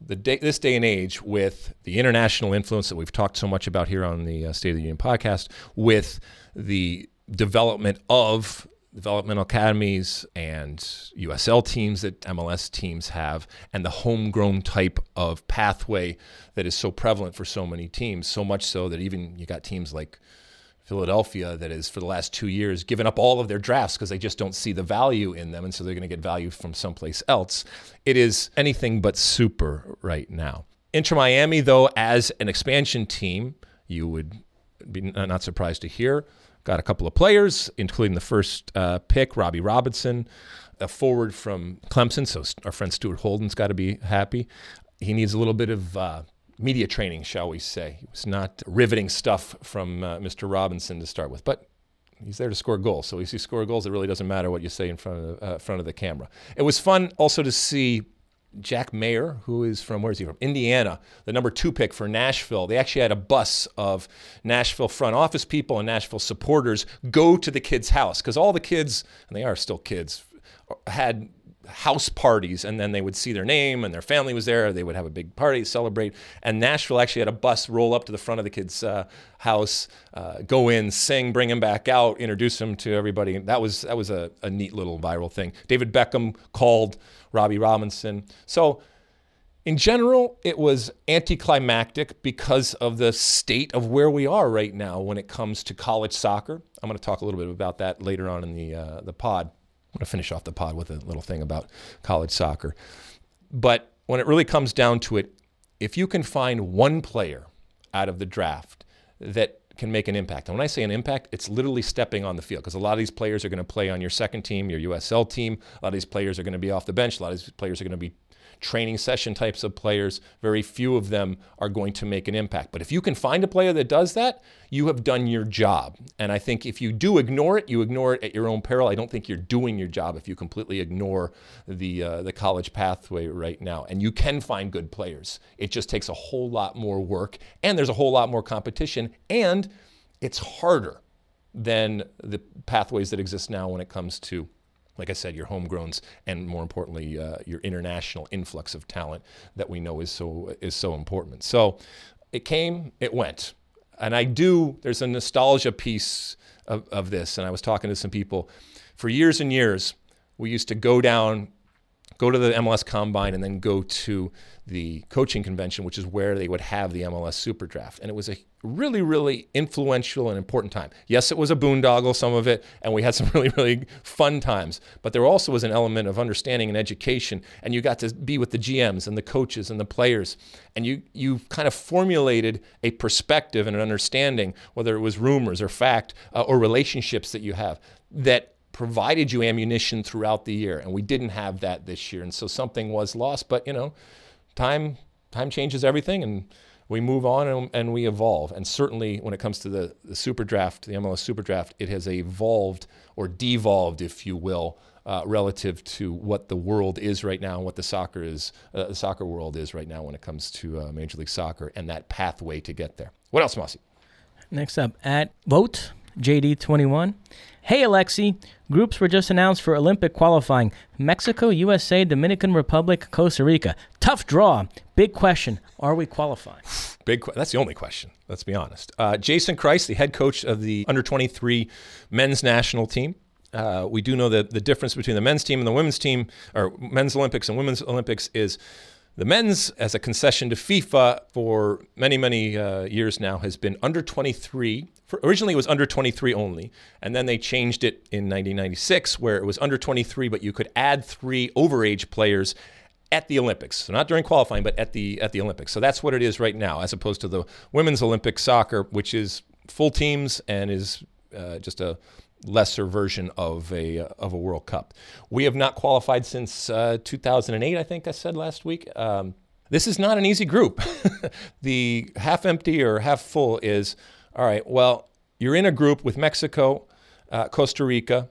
the day, this day and age, with the international influence that we've talked so much about here on the uh, State of the Union podcast, with the development of developmental academies and USL teams that MLS teams have, and the homegrown type of pathway that is so prevalent for so many teams, so much so that even you got teams like Philadelphia that is for the last two years given up all of their drafts because they just don't see the value in them, and so they're going to get value from someplace else. It is anything but super right now. Inter Miami, though, as an expansion team, you would be not surprised to hear, got a couple of players, including the first uh, pick, Robbie Robinson, a forward from Clemson. So our friend Stuart Holden's got to be happy. He needs a little bit of uh, media training, shall we say. It was not riveting stuff from uh, Mr. Robinson to start with, but he's there to score goals. So if you score goals, it really doesn't matter what you say in front of the, uh, front of the camera. It was fun also to see Jack Maher, who is from, where is he from? Indiana, the number two pick for Nashville. They actually had a bus of Nashville front office people and Nashville supporters go to the kid's house because all the kids, and they are still kids, had house parties and then they would see their name and their family was there they would have a big party celebrate and nashville actually had a bus roll up to the front of the kid's uh, house uh, go in sing bring him back out introduce him to everybody that was that was a, a neat little viral thing david beckham called robbie robinson so in general, it was anticlimactic because of the state of where we are right now when it comes to college soccer. I'm going to talk a little bit about that later on in the uh, the pod. I'm going to finish off the pod with a little thing about college soccer. But when it really comes down to it, if you can find one player out of the draft that can make an impact. And when I say an impact, it's literally stepping on the field because a lot of these players are going to play on your second team, your USL team. A lot of these players are going to be off the bench. A lot of these players are going to be training session types of players, very few of them are going to make an impact. But if you can find a player that does that, you have done your job. And I think if you do ignore it, you ignore it at your own peril. I don't think you're doing your job if you completely ignore the uh, the college pathway right now. And you can find good players. It just takes a whole lot more work, and there's a whole lot more competition, and it's harder than the pathways that exist now when it comes to like I said, your homegrowns, and more importantly, uh, your international influx of talent that we know is so is so important. So it came, it went, and I do. There's a nostalgia piece of, of this, and I was talking to some people. For years and years, we used to go down, go to the MLS Combine, and then go to the coaching convention, which is where they would have the MLS Super Draft. And it was a really, really influential and important time. Yes, it was a boondoggle, some of it, and we had some really, really fun times. But there also was an element of understanding and education, and you got to be with the GMs and the coaches and the players, and you you kind of formulated a perspective and an understanding, whether it was rumors or fact uh, or relationships that you have that provided you ammunition throughout the year. And we didn't have that this year, and so something was lost. But you know time time changes everything and we move on and, and, we evolve. And certainly when it comes to the, the super draft, the MLS super draft, it has evolved or devolved, if you will, uh, relative to what the world is right now and what the soccer is, uh, the soccer world is right now when it comes to uh, Major League Soccer and that pathway to get there. What else, Mosse? Next up, at Vote JD21. Hey, Alexi. Groups were just announced for Olympic qualifying Mexico, USA, Dominican Republic, Costa Rica. Tough draw. Big question. Are we qualifying? Big. That's the only question. Let's be honest. Uh, Jason Kreis, the head coach of the under 23 men's national team. Uh, we do know that the difference between the men's team and the women's team, or men's Olympics and women's Olympics, is the men's, as a concession to FIFA for many, many uh, years now, has been under 23. For, originally, it was under 23 only, and then they changed it in 1996, where it was under 23, but you could add three overage players at the Olympics. So not during qualifying, but at the at the Olympics. So that's what it is right now, as opposed to the women's Olympic soccer, which is full teams and is uh, just a lesser version of a of a World Cup. We have not qualified since uh, 2008, I think I said last week. Um, this is not an easy group. the half empty or half full is all right. Well, you're in a group with Mexico, uh, Costa Rica,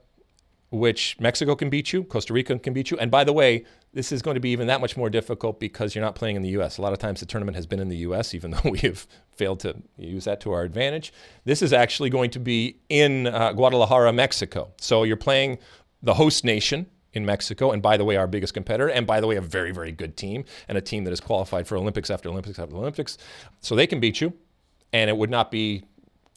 which Mexico can beat you, Costa Rica can beat you. And by the way, this is going to be even that much more difficult because you're not playing in the U.S. A lot of times the tournament has been in the U.S., even though we have failed to use that to our advantage. This is actually going to be in uh, Guadalajara, Mexico. So you're playing the host nation, in Mexico. And by the way, our biggest competitor. And by the way, a very, very good team and a team that has qualified for Olympics after Olympics after Olympics. So they can beat you. And it would not be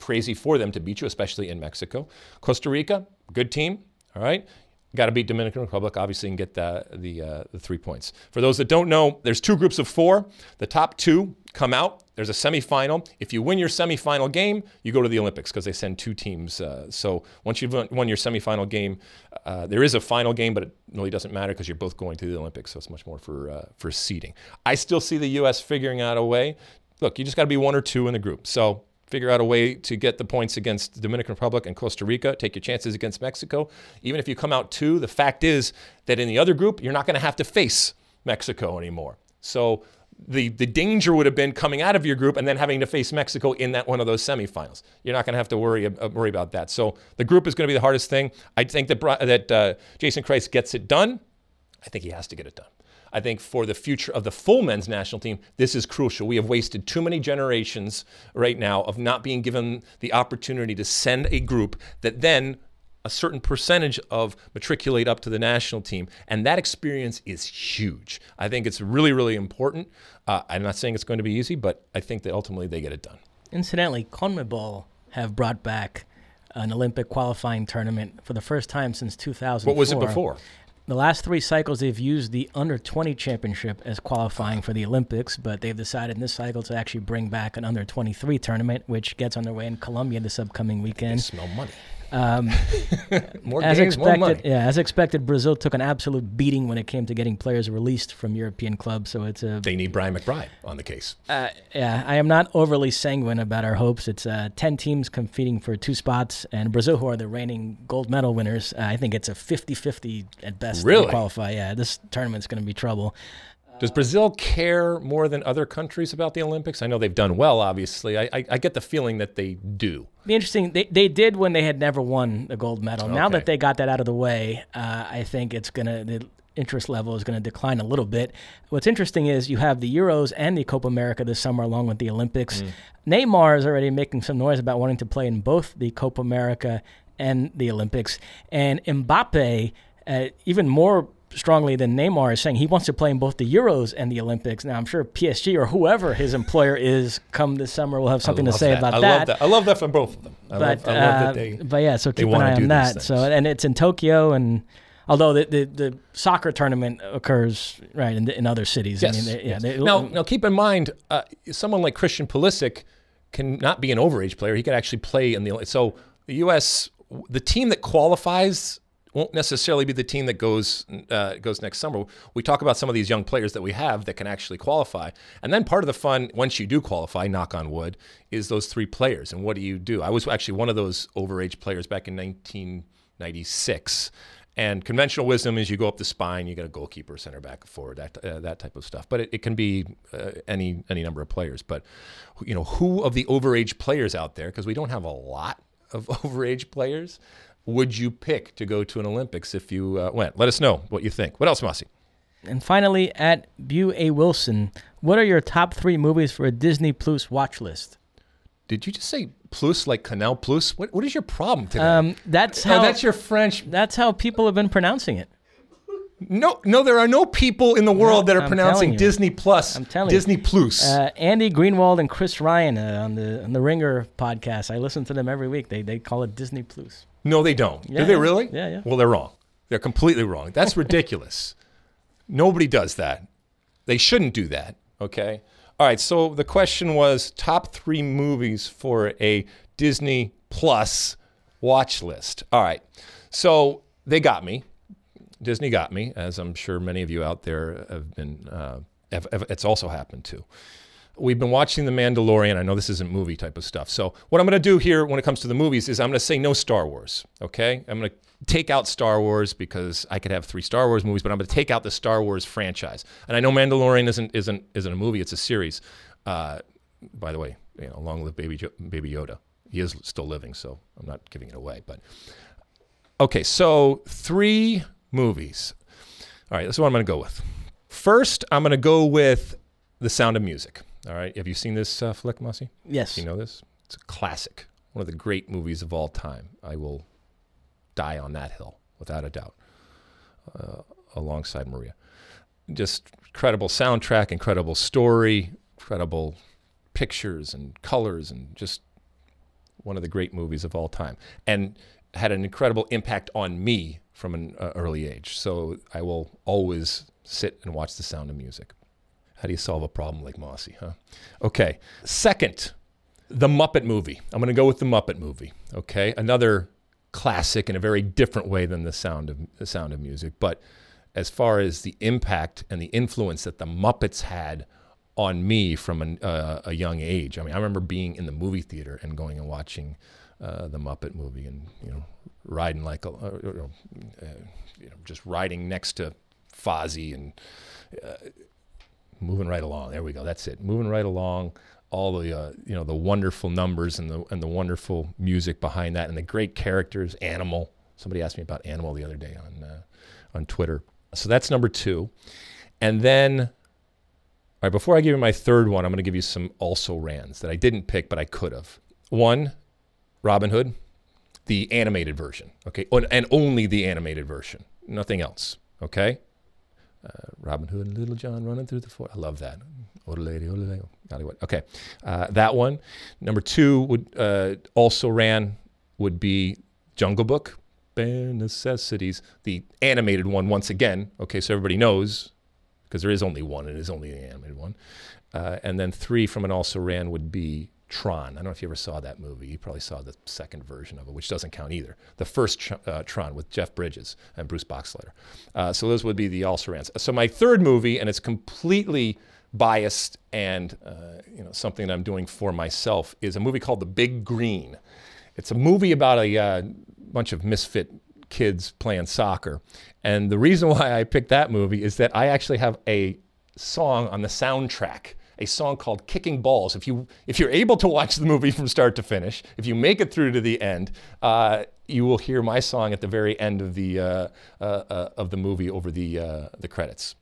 crazy for them to beat you, especially in Mexico. Costa Rica, good team. All right. Got to beat Dominican Republic, obviously, and get the the, uh, the three points. For those that don't know, there's two groups of four. The top two come out. There's a semifinal. If you win your semifinal game, you go to the Olympics because they send two teams. Uh, so once you've won your semifinal game, uh, there is a final game, but it really doesn't matter because you're both going to the Olympics. So it's much more for uh, for seeding. I still see the U.S. figuring out a way. Look, you just got to be one or two in the group. So figure out a way to get the points against the Dominican Republic and Costa Rica, take your chances against Mexico. Even if you come out two, the fact is that in the other group, you're not going to have to face Mexico anymore. So the, the danger would have been coming out of your group and then having to face Mexico in that one of those semifinals. You're not going to have to worry uh, worry about that. So the group is going to be the hardest thing. I think that that uh, Jason Kreis gets it done. I think he has to get it done. I think for the future of the full men's national team, this is crucial. We have wasted too many generations right now of not being given the opportunity to send a group that then a certain percentage of matriculate up to the national team. And that experience is huge. I think it's really, really important. Uh, I'm not saying it's going to be easy, but I think that ultimately they get it done. Incidentally, CONMEBOL have brought back an Olympic qualifying tournament for the first time since 2004. What was it before? The last three cycles, they've used the under 20 championship as qualifying for the Olympics, but they've decided in this cycle to actually bring back an under 23 tournament, which gets underway in Colombia this upcoming weekend. They smell money. Um, more as games, expected, more money. yeah, as expected, Brazil took an absolute beating when it came to getting players released from European clubs. So it's a They need Brian McBride on the case. uh, yeah, I am not overly sanguine about our hopes. It's uh, 10 teams competing for two spots, and Brazil, who are the reigning gold medal winners, uh, I think it's a 50 50 at best Really? to qualify. Yeah, this tournament's going to be trouble. Does Brazil care more than other countries about the Olympics? I know they've done well, obviously. I, I, I get the feeling that they do. Be interesting. They, they did when they had never won a gold medal. Now that they got that out of the way, uh, I think it's going to. The, interest level is going to decline a little bit. What's interesting is you have the Euros and the Copa America this summer along with the Olympics. Neymar is already making some noise about wanting to play in both the Copa America and the Olympics. And Mbappe, uh, even more strongly than Neymar, is saying he wants to play in both the Euros and the Olympics. Now, I'm sure PSG or whoever his employer is come this summer will have something to say that. about I that love that. I love that from both of them. I, but love, I love uh, that they. but yeah, so keep an eye on that. So and it's in Tokyo, and although the the, the soccer tournament occurs right in, the, in other cities. Yes. I mean, they, yeah. yes. They, now, now, keep in mind, uh, someone like Christian Pulisic can not be an overage player. He could actually play in the. So the U.S. the team that qualifies won't necessarily be the team that goes uh, goes next summer. We talk about some of these young players that we have that can actually qualify, and then part of the fun once you do qualify, knock on wood, is those three players. And what do you do? I was actually one of those overage players back in 1996. And conventional wisdom is you go up the spine, you get a goalkeeper, center back, forward, that uh, that type of stuff. But it, it can be uh, any any number of players. But you know, who of the overage players out there? Because we don't have a lot of overage players. Would you pick to go to an Olympics if you uh, went? Let us know what you think. What else, Mosse? and finally, at Bu A Wilson, what are your top three movies for a Disney Plus watch list? Did you just say plus like Canal Plus? What what is your problem today? Um, that's Oh, how that's your French. that's how people have been pronouncing it. No, no, there are no people in the world that are I'm pronouncing you. Disney Plus. I'm telling you. Disney Plus. Uh, Andy Greenwald and Chris Ryan uh, on the on the Ringer podcast. I listen to them every week. They they call it Disney Plus. No, they don't. Yeah, Do they really? Yeah, yeah. Well, they're wrong. They're completely wrong. That's ridiculous. Nobody does that. They shouldn't do that. Okay. All right. So the question was top three movies for a Disney Plus watch list. All right. So they got me. Disney got me, as I'm sure many of you out there have been. Uh, have, have- it's also happened to. We've been watching The Mandalorian. I know this isn't movie type of stuff. So what I'm going to do here when it comes to the movies is I'm going to say no Star Wars. Okay, I'm going to take out Star Wars because I could have three Star Wars movies, but I'm going to take out the Star Wars franchise. And I know Mandalorian isn't isn't isn't a movie; it's a series. Uh, by the way, you know, long live Baby Jo- Baby Yoda. He is still living, so I'm not giving it away. But okay, so three movies. All right, this is what I'm going to go with. First, I'm going to go with The Sound of Music. All right, have you seen this uh, flick, Mosse? Yes. You know this? It's a classic, one of the great movies of all time. I will die on that hill, without a doubt. uh, alongside Maria. Just incredible soundtrack, incredible story, incredible pictures and colors, and just one of the great movies of all time. And had an incredible impact on me from an uh, early age. So I will always sit and watch The Sound of Music. How do you solve a problem like Mosse, huh? Okay. Second, The Muppet Movie. I'm going to go with The Muppet Movie. Okay. Another classic in a very different way than The Sound of The Sound of Music, but as far as the impact and the influence that the Muppets had on me from an, uh, a young age. I mean, I remember being in the movie theater and going and watching uh, the Muppet movie, and you know, riding like a, uh, you, know, uh, just riding next to Fozzie and uh, moving right along. There we go. That's it. Moving right along. All the uh, you know the wonderful numbers and the and the wonderful music behind that, and the great characters. Animal. Somebody asked me about Animal the other day on on Twitter. So that's number two. And then, all right, before I give you my third one, I'm going to give you some also rans that I didn't pick, but I could have. One, Robin Hood, the animated version, okay? And only the animated version, nothing else, okay? Uh, Robin Hood and Little John running through the forest. I love that. Old lady, old lady, Hollywood. Okay, uh, that one. Number two would uh, also ran would be Jungle Book bare necessities. The animated one, once again, okay, so everybody knows, because there is only one, it is only the animated one. Uh, and then three from an also ran would be Tron. I don't know if you ever saw that movie. You probably saw the second version of it, which doesn't count either. The first uh, Tron with Jeff Bridges and Bruce Boxleitner. Uh, so those would be the rans. So my third movie, and it's completely biased and uh, you know something that I'm doing for myself, is a movie called The Big Green. It's a movie about a uh, bunch of misfit kids playing soccer. And the reason why I picked that movie is that I actually have a song on the soundtrack, a song called Kicking Balls. If you if you're able to watch the movie from start to finish, if you make it through to the end, uh, you will hear my song at the very end of the uh, uh, of the movie over the uh, the credits.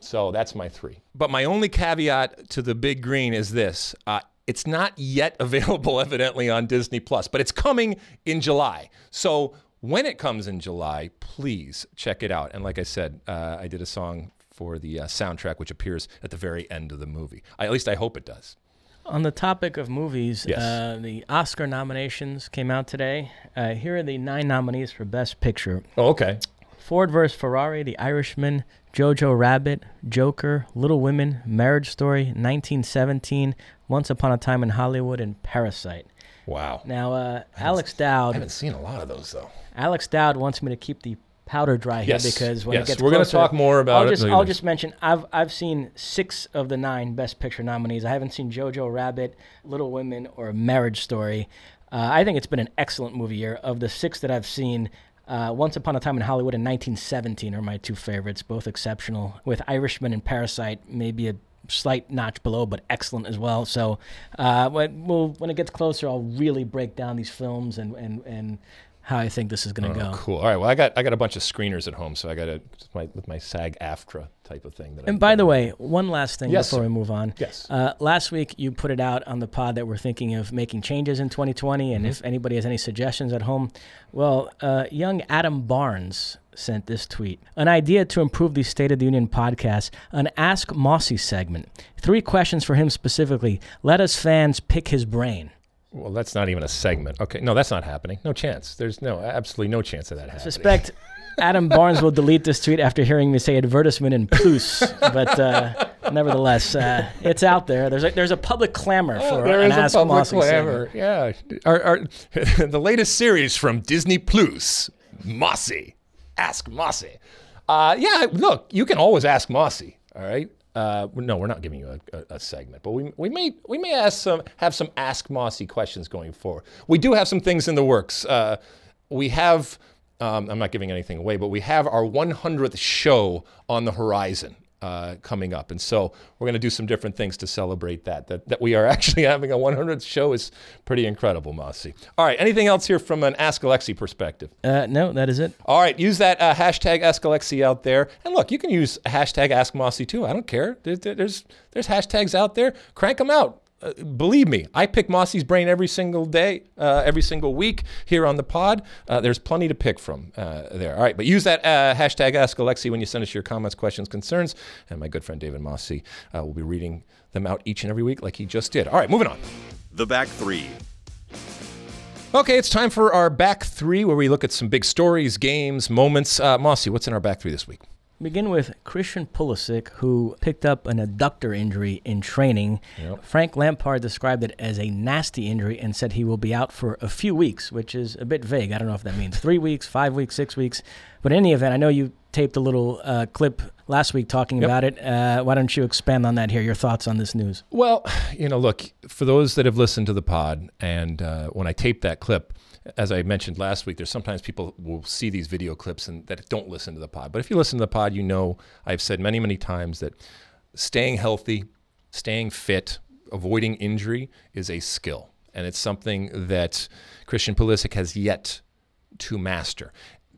So that's my three. But my only caveat to the Big Green is this: uh, it's not yet available, evidently, on Disney Plus, but it's coming in July. So when it comes in July, please check it out. And like I said, uh, I did a song for the uh, soundtrack, which appears at the very end of the movie. I, at least I hope it does. On the topic of movies, yes. uh, the Oscar nominations came out today. Uh, here are the nine nominees for Best Picture. Oh, okay. Ford vs. Ferrari, The Irishman, Jojo Rabbit, Joker, Little Women, Marriage Story, 1917, Once Upon a Time in Hollywood, and Parasite. Wow. Now, uh, Alex Dowd. I haven't seen a lot of those though. Alex Dowd wants me to keep the powder dry yes. here because when yes. it gets we're going to talk more about I'll it. Just, I'll just mention I've I've seen six of the nine Best Picture nominees. I haven't seen Jojo Rabbit, Little Women, or Marriage Story. Uh, I think it's been an excellent movie year. Of the six that I've seen, uh, Once Upon a Time in Hollywood and 1917 are my two favorites, both exceptional. With Irishman and Parasite, maybe a slight notch below, but excellent as well. So uh, when, we'll, when it gets closer, I'll really break down these films and, and, and how I think this is going to oh, go. Cool. All right. Well, I got I got a bunch of screeners at home, so I got a my, with my SAG-AFTRA type of thing. That and I, by the way, one last thing yes, before we move on. Yes. Uh, last week you put it out on the pod that we're thinking of making changes in 2020, and mm-hmm. if anybody has any suggestions at home, well, uh, young Adam Barnes sent this tweet. An idea to improve the State of the Union podcast, an Ask Mosse segment. Three questions for him specifically. Let us fans pick his brain. Well, that's not even a segment. Okay, no, that's not happening. No chance. There's no, absolutely no chance of that happening. Suspect Adam Barnes will delete this tweet after hearing me say advertisement in plus, but uh, nevertheless, uh, it's out there. There's a, there's a public clamor oh, for there an is Ask a public Mosse clamor. segment. Yeah, our, our, the latest series from Disney Plus, Mosse. Ask Mosse. Uh, yeah, look, you can always ask Mosse. All right. Uh, no, we're not giving you a, a, a, segment, but we, we may we may ask some have some ask Mosse questions going forward. We do have some things in the works. Uh, we have um, I'm not giving anything away, but we have our 100th show on the horizon uh, coming up. And so we're going to do some different things to celebrate that. That, that we are actually having a 100th show is pretty incredible, Mosse. All right, anything else here from an Ask Alexi perspective? Uh, no, that is it. All right, use that uh, hashtag Ask Alexi out there. And look, you can use hashtag Ask Mosse too. I don't care. There, there, there's, there's hashtags out there. Crank them out. Uh, believe me, I pick Mosse's brain every single day, uh, every single week here on the pod. Uh, there's plenty to pick from uh, there. All right, but use that uh, hashtag Ask Alexi when you send us your comments, questions, concerns, and my good friend David Mosse will be reading them out each and every week like he just did. All right, moving on. The back three. Okay, it's time for our back three where we look at some big stories, games, moments. Mosse, what's in our back three this week? Begin with Christian Pulisic, who picked up an adductor injury in training. Yep. Frank Lampard described it as a nasty injury and said he will be out for a few weeks, which is a bit vague. I don't know if that means three weeks, five weeks, six weeks. But in any event, I know you taped a little uh, clip last week talking yep. about it. Uh, why don't you expand on that here? Your thoughts on this news? Well, you know, look, for those that have listened to the pod, and uh, when I taped that clip, as I mentioned last week, there's sometimes people will see these video clips and that don't listen to the pod. But if you listen to the pod, you know I've said many, many times that staying healthy, staying fit, avoiding injury is a skill. And it's something that Christian Pulisic has yet to master.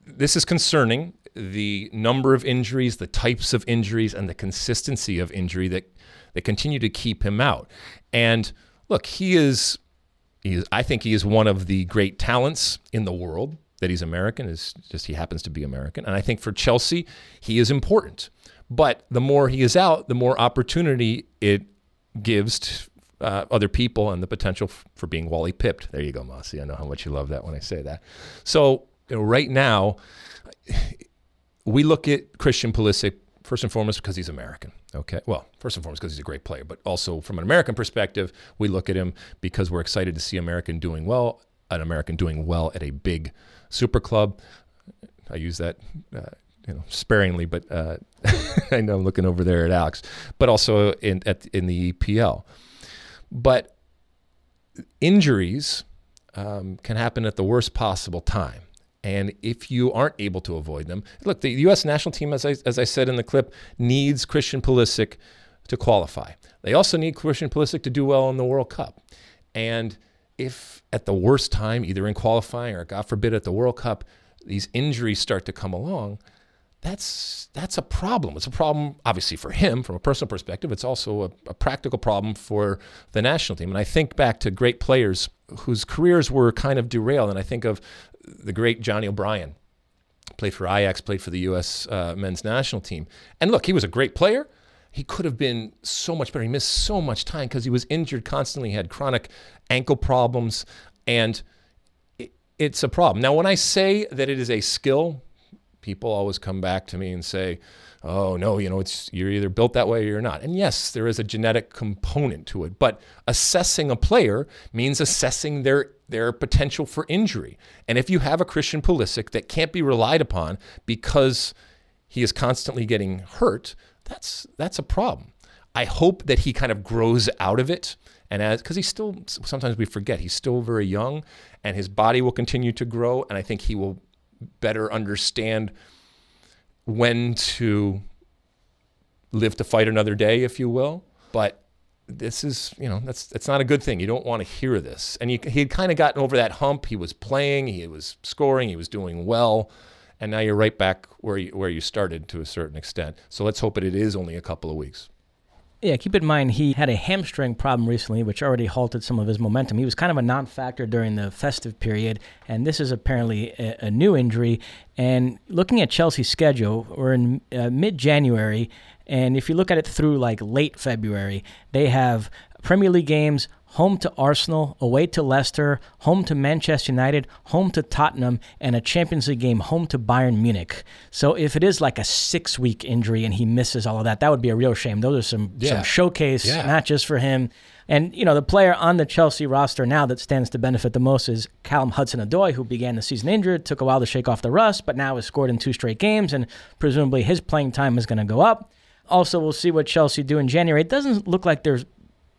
This is concerning the number of injuries, the types of injuries, and the consistency of injury that, that continue to keep him out. And look, he is I think he is one of the great talents in the world. That he's American is just he happens to be American, and I think for Chelsea he is important. But the more he is out, the more opportunity it gives to, uh, other people and the potential f- for being Wally pipped. There you go, Mosse. I know how much you love that when I say that. So you know, right now, we look at Christian Pulisic first and foremost because he's American. Okay. Well, first and foremost because he's a great player, but also from an American perspective, we look at him because we're excited to see American doing well, an American doing well at a big super club. I use that. Uh, you know, sparingly, but uh, I know I'm looking over there at Alex, but also in at, in the EPL. But injuries um, can happen at the worst possible time. And if you aren't able to avoid them, look, the U.S. national team, as I, as I said in the clip, needs Christian Pulisic to qualify. They also need Christian Pulisic to do well in the World Cup. And if at the worst time, either in qualifying or God forbid at the World Cup, these injuries start to come along, that's that's a problem. It's a problem, obviously, for him from a personal perspective. It's also a, a, practical problem for the national team. And I think back to great players whose careers were kind of derailed. And I think of the great Johnny O'Brien, played for Ajax, played for the U.S. Uh, men's national team. And look, he was a great player. He could have been so much better. He missed so much time because he was injured constantly, he had chronic ankle problems, and it, it's a problem. Now, when I say that it is a skill, people always come back to me and say, oh no, you know, it's you're either built that way or you're not. And yes, there is a genetic component to it, but assessing a player means assessing their their potential for injury. And if you have a Christian Pulisic that can't be relied upon because he is constantly getting hurt, that's that's a problem. I hope that he kind of grows out of it and as because he's still sometimes we forget he's still very young and his body will continue to grow and I think he will better understand when to live to fight another day, if you will. But this is, you know, that's that's not a good thing. You don't want to hear this. And he had kind of gotten over that hump. He was playing, he was scoring, he was doing well, and now you're right back where you, where you started to a certain extent. So let's hope that it is only a couple of weeks. Yeah, keep in mind he had a hamstring problem recently, which already halted some of his momentum. He was kind of a non factor during the festive period, and this is apparently a, a new injury. And looking at Chelsea's schedule, we're in uh, mid January, and if you look at it through like late February, they have Premier League games, home to Arsenal, away to Leicester, home to Manchester United, home to Tottenham, and a Champions League game home to Bayern Munich. So if it is like a six week injury and he misses all of that, that would be a real shame. Those are some, yeah. some showcase yeah. matches for him. And, you know, the player on the Chelsea roster now that stands to benefit the most is Callum Hudson Odoi, who began the season injured, took a while to shake off the rust, but now has scored in two straight games, and presumably his playing time is going to go up. Also, we'll see what Chelsea do in January. It doesn't look like they're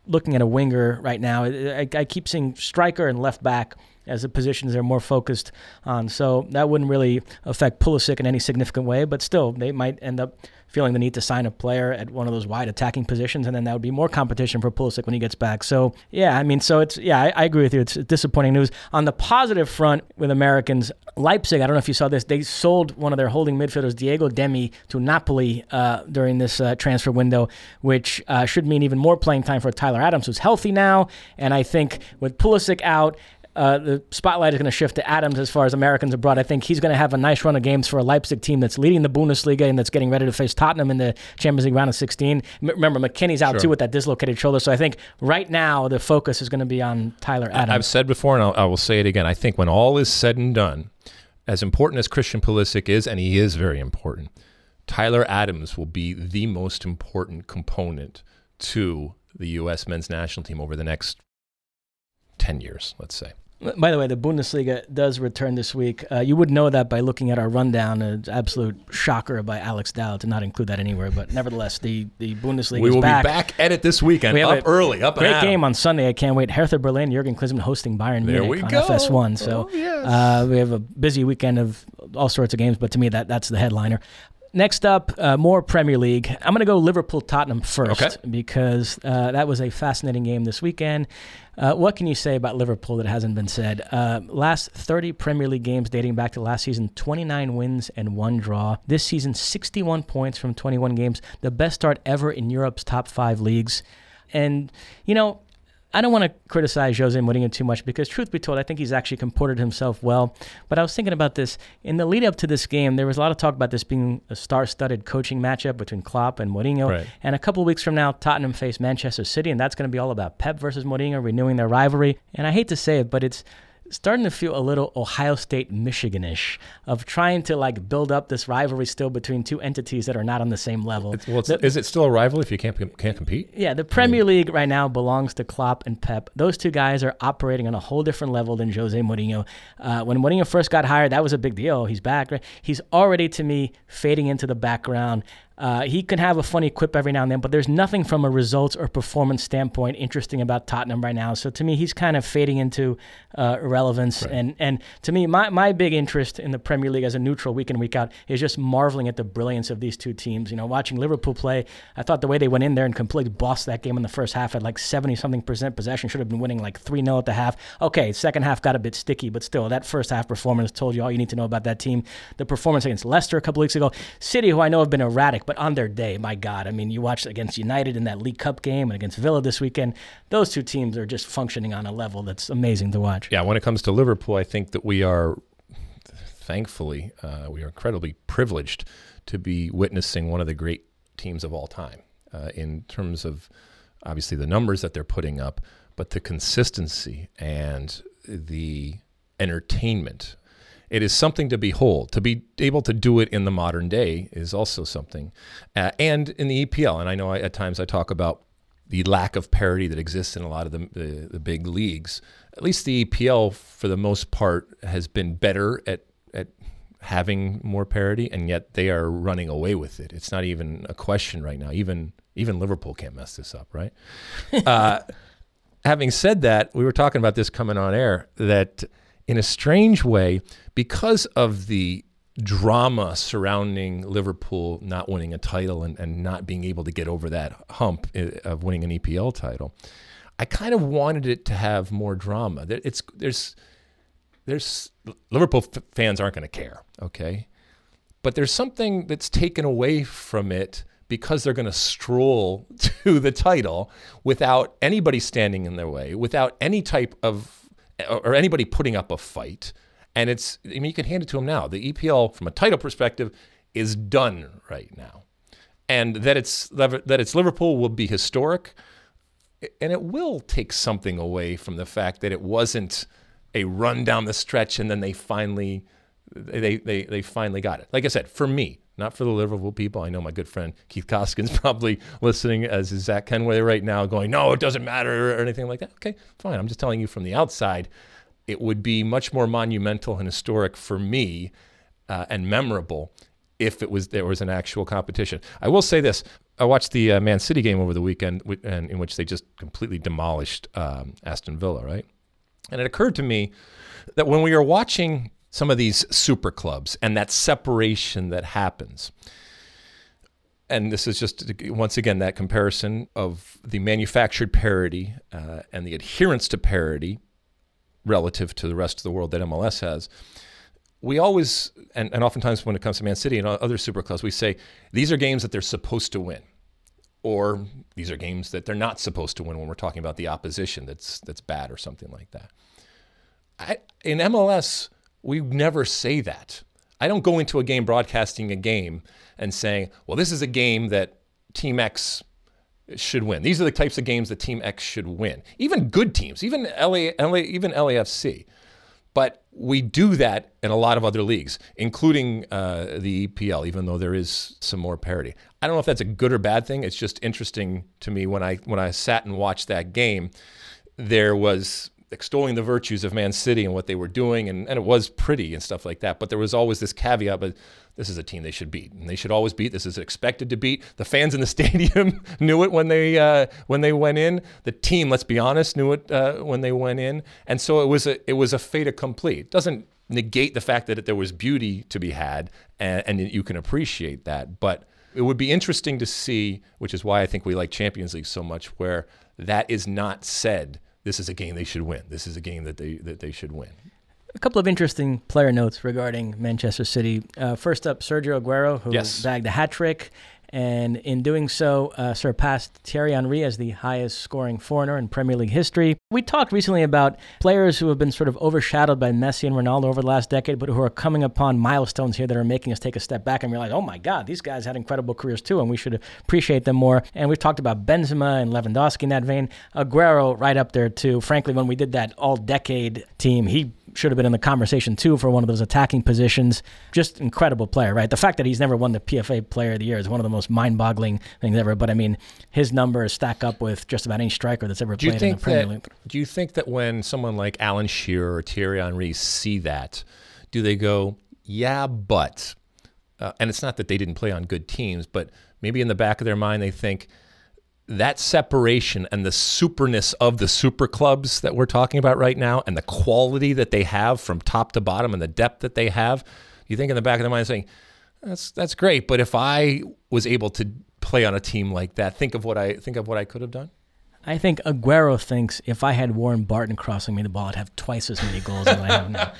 looking at a winger right now. I, I keep seeing striker and left back as the positions they're more focused on. So that wouldn't really affect Pulisic in any significant way, but still, they might end up feeling the need to sign a player at one of those wide attacking positions, and then that would be more competition for Pulisic when he gets back. So yeah, I mean, so it's yeah, I, I agree with you. It's disappointing news. On the positive front with Americans, Leipzig, I don't know if you saw this, they sold one of their holding midfielders, Diego Demme, to Napoli uh, during this uh, transfer window, which uh, should mean even more playing time for Tyler Adams, who's healthy now. And I think with Pulisic out uh, the spotlight is going to shift to Adams as far as Americans abroad. I think he's going to have a nice run of games for a Leipzig team that's leading the Bundesliga and that's getting ready to face Tottenham in the Champions League round of 16. M- remember, McKennie's out Sure. too with that dislocated shoulder. So I think right now the focus is going to be on Tyler Adams. I've said before, and I'll, I will say it again. I think when all is said and done, as important as Christian Pulisic is, and he is very important, Tyler Adams will be the most important component to the U.S. men's national team over the next 10 years, let's say. By the way, the Bundesliga does return this week. Uh, you would know that by looking at our rundown. An absolute shocker by Alex Dow to not include that anywhere. But nevertheless, the, the Bundesliga we is will back. be back at it this weekend, We up early, up Great game on Sunday. I can't wait. Hertha Berlin, Jurgen Klinsmann hosting Bayern There Munich we on go. FS1. So Oh, yes. uh, we have a busy weekend of all sorts of games. But to me, that that's the headliner. Next up, uh, more Premier League. I'm going to go Liverpool Tottenham first Okay. because uh, that was a fascinating game this weekend. Uh, what can you say about Liverpool that hasn't been said? Uh, last 30 Premier League games dating back to last season, 29 wins and one draw. This season, 61 points from 21 games, the best start ever in Europe's top five leagues. And, you know, I don't want to criticize Jose Mourinho too much because, truth be told, I think he's actually comported himself well. But I was thinking about this in the lead up to this game. There was a lot of talk about this being a star-studded coaching matchup between Klopp and Mourinho. Right. And a couple of weeks from now, Tottenham face Manchester City, and that's going to be all about Pep versus Mourinho renewing their rivalry. And I hate to say it, but it's starting to feel a little Ohio State Michiganish of trying to like build up this rivalry still between two entities that are not on the same level. Well, it's, The- is it still a rival if you can't can't compete? yeah, the Premier League right now belongs to Klopp and Pep. Those two guys are operating on a whole different level than Jose Mourinho. Uh, when Mourinho first got hired, that was a big deal. He's back. Right? He's already, to me, fading into the background. Uh, he can have a funny quip every now and then, but there's nothing from a results or performance standpoint interesting about Tottenham right now. So to me, he's kind of fading into uh, irrelevance. And and to me, my, my big interest in the Premier League as a neutral week in week out is just marveling at the brilliance of these two teams. You know, watching Liverpool play, I thought the way they went in there and completely bossed that game in the first half at like 70 something percent possession, should have been winning like 3 0 at the half. Okay, second half got a bit sticky, but still, that first half performance told you all you need to know about that team. The performance against Leicester a couple weeks ago, City, who I know have been erratic, but on their day, my God. I mean, you watched against United in that League Cup game and against Villa this weekend. Those two teams are just functioning on a level that's amazing to watch. Yeah, when it comes to Liverpool, I think that we are, thankfully, uh, we are incredibly privileged to be witnessing one of the great teams of all time uh, in terms of obviously the numbers that they're putting up, but the consistency and the entertainment. It is something to behold. To be able to do it in the modern day is also something. Uh, and in the EPL, and I know I, at times I talk about the lack of parity that exists in a lot of the, the, the big leagues. At least the EPL, for the most part, has been better at at having more parity, and yet they are running away with it. It's not even a question right now. Even even Liverpool can't mess this up, right? uh, having said that, we were talking about this coming on air that in a strange way, because of the drama surrounding Liverpool not winning a title and, and not being able to get over that hump eh, of winning an EPL title, I kind of wanted it to have more drama. It's there's there's Liverpool f- fans aren't going to care, okay? But there's something that's taken away from it because they're going to stroll to the title without anybody standing in their way, without any type of or anybody putting up a fight. And it's I mean you can hand it to them now. The EPL from a title perspective is done right now. And that it's that it's Liverpool will be historic and it will take something away from the fact that it wasn't a run down the stretch and then they finally they, they, they finally got it. Like I said, for me, not for the Liverpool people. I know my good friend Keith Koskin's probably listening as is Zach Kenway right now, going, "No, it doesn't matter" or anything like that. Okay, fine. I'm just telling you from the outside, it would be much more monumental and historic for me uh, and memorable if it was there was an actual competition. I will say this: I watched the uh, Man City game over the weekend, wi- and in which they just completely demolished um, Aston Villa, right? And it occurred to me that when we are watching some of these super clubs and that separation that happens, and this is just once again that comparison of the manufactured parity uh, and the adherence to parity relative to the rest of the world that MLS has. We always, and, and oftentimes when it comes to Man City and other super clubs, we say these are games that they're supposed to win, or these are games that they're not supposed to win when we're talking about the opposition that's that's bad or something like that. I, in MLS, we never say that. I don't go into a game broadcasting a game and saying, well, this is a game that Team X should win. These are the types of games that Team X should win. Even good teams, even LA, LA even LAFC. But we do that in a lot of other leagues, including uh, the EPL, even though there is some more parity. I don't know if that's a good or bad thing. It's just interesting to me when I when I sat and watched that game. There was extolling the virtues of Man City and what they were doing, and, and it was pretty and stuff like that. But there was always this caveat, but this is a team they should beat, and they should always beat. This is expected to beat. The fans in the stadium knew it when they uh, when they went in. The team, let's be honest, knew it uh, when they went in, and so it was a it was a fait accompli. It doesn't negate the fact that there was beauty to be had, and, and you can appreciate that, but. It would be interesting to see, which is why I think we like Champions League so much, where that is not said this is a game they should win. This is a game that they that they should win. A couple of interesting player notes regarding Manchester City. Uh, first up, Sergio Aguero, who yes. bagged a hat trick and in doing so uh, surpassed Thierry Henry as the highest scoring foreigner in Premier League history. We talked recently about players who have been sort of overshadowed by Messi and Ronaldo over the last decade, but who are coming upon milestones here that are making us take a step back and realize, oh my God, these guys had incredible careers too, and we should appreciate them more. And we've talked about Benzema and Lewandowski in that vein. Aguero right up there too. Frankly, when we did that all-decade team, he should have been in the conversation too for one of those attacking positions. Just incredible player, right? The fact that he's never won the PFA Player of the Year is one of the most mind-boggling things ever. But I mean, his numbers stack up with just about any striker that's ever played in the Premier that, League. Do you think that when someone like Alan Shearer or Thierry Henry see that, do they go, "Yeah, but," uh, and it's not that they didn't play on good teams, but maybe in the back of their mind they think that separation and the superness of the super clubs that we're talking about right now and the quality that they have from top to bottom and the depth that they have, you think in the back of the mind saying, that's that's great, but if I was able to play on a team like that, think of what I think of what I could have done. I think Aguero thinks if I had Warren Barton crossing me the ball, I'd have twice as many goals as I have now.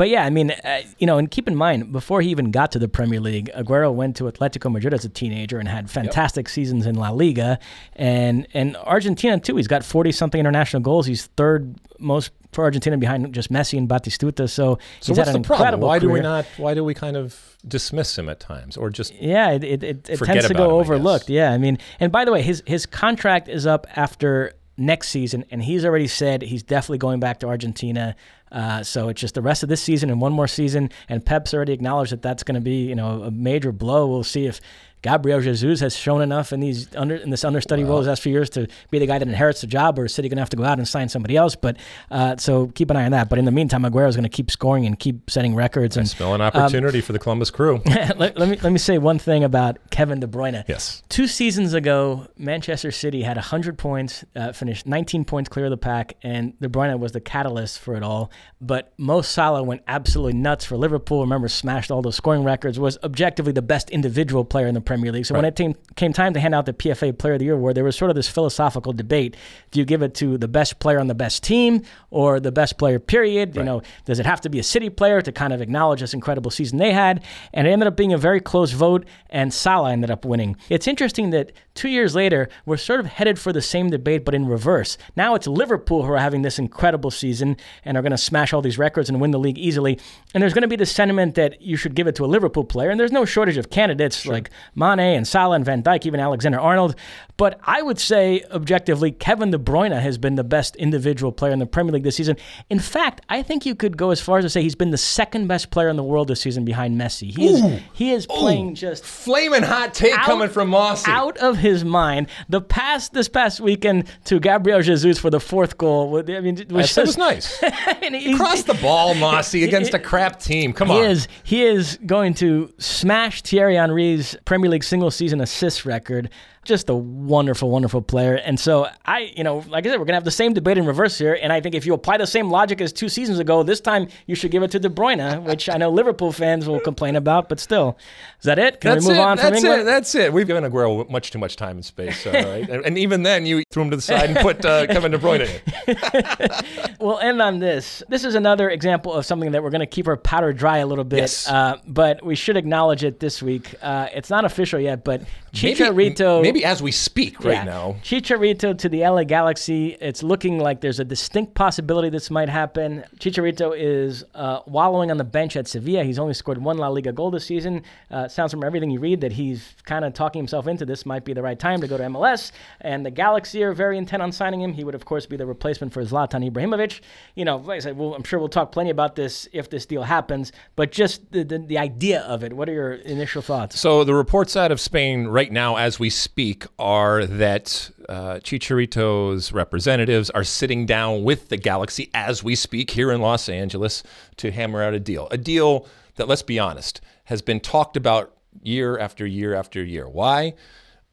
But yeah, I mean, uh, you know, and keep in mind, before he even got to the Premier League, Aguero went to Atletico Madrid as a teenager and had fantastic yep. seasons in La Liga, and and Argentina too. He's got forty something international goals. He's third most for Argentina behind just Messi and Batistuta. So, so he's what's had an the problem? Why career. do we not? Why do we kind of dismiss him at times, or just yeah, it it, it, it tends to go him, overlooked. I yeah, I mean, and by the way, his his contract is up after next season, and he's already said he's definitely going back to Argentina. Uh, so it's just the rest of this season and one more season. And Pep's already acknowledged that that's going to be, you know, a major blow. We'll see if Gabriel Jesus has shown enough in these under in this understudy role the last few years to be the guy that inherits the job, or is City going to have to go out and sign somebody else? But uh, so keep an eye on that. But in the meantime, Aguero is going to keep scoring and keep setting records. And I smell an opportunity um, for the Columbus Crew. let, let, me let me say one thing about Kevin De Bruyne. Yes, two seasons ago, Manchester City had 100 points, uh, finished 19 points clear of the pack, and De Bruyne was the catalyst for it all. But Mo Salah went absolutely nuts for Liverpool. Remember, smashed all those scoring records. Was objectively the best individual player in the Premier League. So right. when it came, came time to hand out the PFA Player of the Year award, there was sort of this philosophical debate: Do you give it to the best player on the best team or the best player? Period. Right. You know, does it have to be a City player to kind of acknowledge this incredible season they had? And it ended up being a very close vote, and Salah ended up winning. It's interesting that two years later we're sort of headed for the same debate, but in reverse. Now it's Liverpool who are having this incredible season and are going to smash all these records and win the league easily. And there's going to be the sentiment that you should give it to a Liverpool player. And there's no shortage of candidates sure. like Mane and Salah and Van Dijk, even Alexander Arnold. But I would say, objectively, Kevin De Bruyne has been the best individual player in the Premier League this season. In fact, I think you could go as far as to say he's been the second best player in the world this season behind Messi. He is he is playing just flaming hot take out, coming from Mosse. Out of his mind. The pass this past weekend to Gabriel Jesus for the fourth goal. I mean, was, just, was nice. he crossed the ball, Mosse, against a crap team. Come he on. Is, he is going to smash Thierry Henry's Premier League single season assist record. Just a wonderful, wonderful player. And so I, you know, like I said, we're gonna have the same debate in reverse here. And I think if you apply the same logic as two seasons ago, this time you should give it to De Bruyne, which I know Liverpool fans will complain about. But still, is that it? Can That's we move it. on from That's England? it. That's it. We've given Aguero much too much time and space. Right, and, and even then, you threw him to the side and put uh, Kevin De Bruyne in. We'll end on this. This is another example of something that we're going to keep our powder dry a little bit. Yes. Uh, but we should acknowledge it this week. Uh, it's not official yet, but Maybe, Chicharito. maybe as we speak right Yeah. now. Chicharito to the LA Galaxy. It's looking like there's a distinct possibility this might happen. Chicharito is uh, wallowing on the bench at Sevilla. He's only scored one La Liga goal this season. Uh, sounds from everything you read that he's kind of talking himself into this might be the right time to go to MLS. And the Galaxy are very intent on signing him. He would, of course, be the replacement for Zlatan Ibrahimovic. You know, like I said, well, I'm sure we'll talk plenty about this if this deal happens. But just the, the, the idea of it. What are your initial thoughts? So the reports out of Spain right now, as we speak, are that uh, Chicharito's representatives are sitting down with the Galaxy as we speak here in Los Angeles to hammer out a deal. A deal that, let's be honest, has been talked about year after year after year. Why?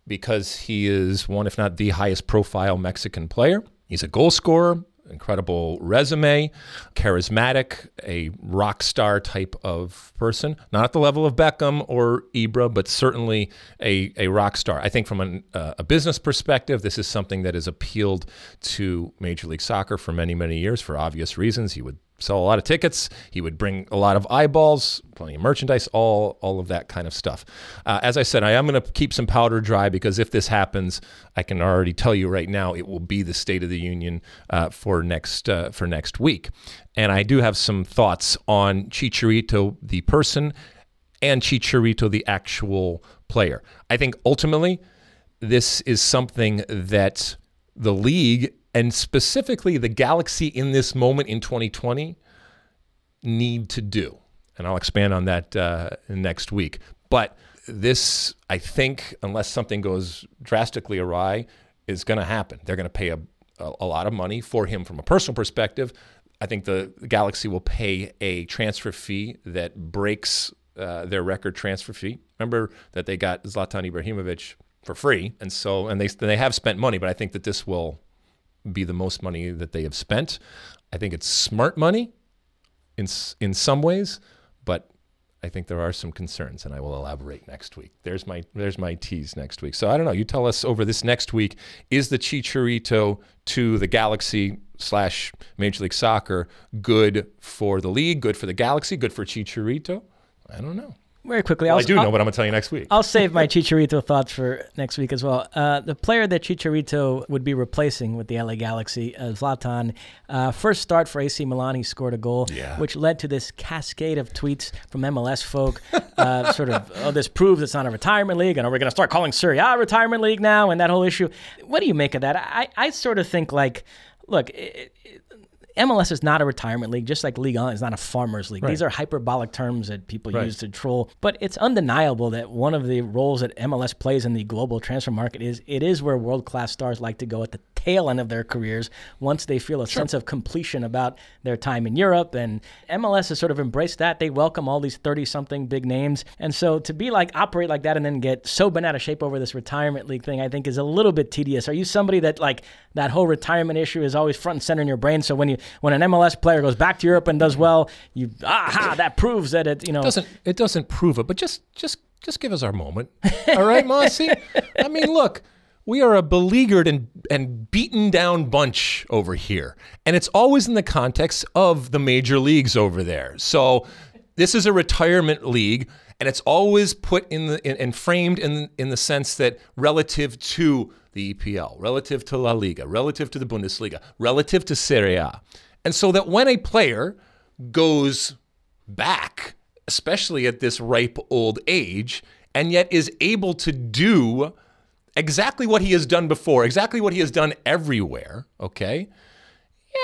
Because he is one, if not the highest profile Mexican player. He's a goal scorer, incredible resume, charismatic, a rock star type of person. Not at the level of Beckham or Ibra, but certainly a, a rock star. I think from an, uh, a business perspective, this is something that has appealed to Major League Soccer for many, many years for obvious reasons. He would sell a lot of tickets. He would bring a lot of eyeballs, plenty of merchandise, all all of that kind of stuff. Uh, as I said, I am going to keep some powder dry because if this happens, I can already tell you right now it will be the State of the Union uh, for next uh, for next week. And I do have some thoughts on Chicharito, the person, and Chicharito, the actual player. I think ultimately this is something that the league and specifically the Galaxy in this moment in 2020 need to do. And I'll expand on that uh, next week. But this, I think, unless something goes drastically awry, is going to happen. They're going to pay a, a, a lot of money for him from a personal perspective. I think the Galaxy will pay a transfer fee that breaks uh, their record transfer fee. Remember that they got Zlatan Ibrahimovic for free, and so and they they have spent money, but I think that this will be the most money that they have spent. I think it's smart money in in some ways, but I think there are some concerns, and I will elaborate next week. There's my there's my tease next week. So I don't know. You tell us over this next week: is the Chicharito to the Galaxy slash Major League Soccer good for the league, good for the Galaxy, good for Chicharito? I don't know. Very quickly, Well, I'll, I do I'll- know, but I'm gonna tell you next week. I'll save my Chicharito thoughts for next week as well. Uh, the player that Chicharito would be replacing with the LA Galaxy, uh, Zlatan, uh, first start for AC Milan, he scored a goal, Yeah. which led to this cascade of tweets from MLS folk, uh, sort of, oh, this proves it's not a retirement league, and are we going to start calling Serie A a retirement league now, and that whole issue. What do you make of that? I, I sort of think like, look, it, it, MLS is not a retirement league, just like League 1 is not a farmers league. These are hyperbolic terms that people Right. use to troll. But it's undeniable that one of the roles that MLS plays in the global transfer market is it is where world class stars like to go at the tail end of their careers once they feel a sense of completion about their time in Europe. And MLS has sort of embraced that. They welcome all these 30 something big names. And so to be like, operate like that and then get so bent out of shape over this retirement league thing, I think is a little bit tedious. Are you somebody that like that whole retirement issue is always front and center in your brain? So when you when an MLS player goes back to Europe and does well, you aha, that proves that it you know doesn't it doesn't prove it, but just just just give us our moment. All right, Mosse? I mean, look, we are a beleaguered and and beaten down bunch over here. And it's always in the context of the major leagues over there. So this is a retirement league and it's always put in the in, and framed in in the sense that relative to the EPL, relative to La Liga, relative to the Bundesliga, relative to Serie A. And so that when a player goes back, especially at this ripe old age, and yet is able to do exactly what he has done before, exactly what he has done everywhere, okay?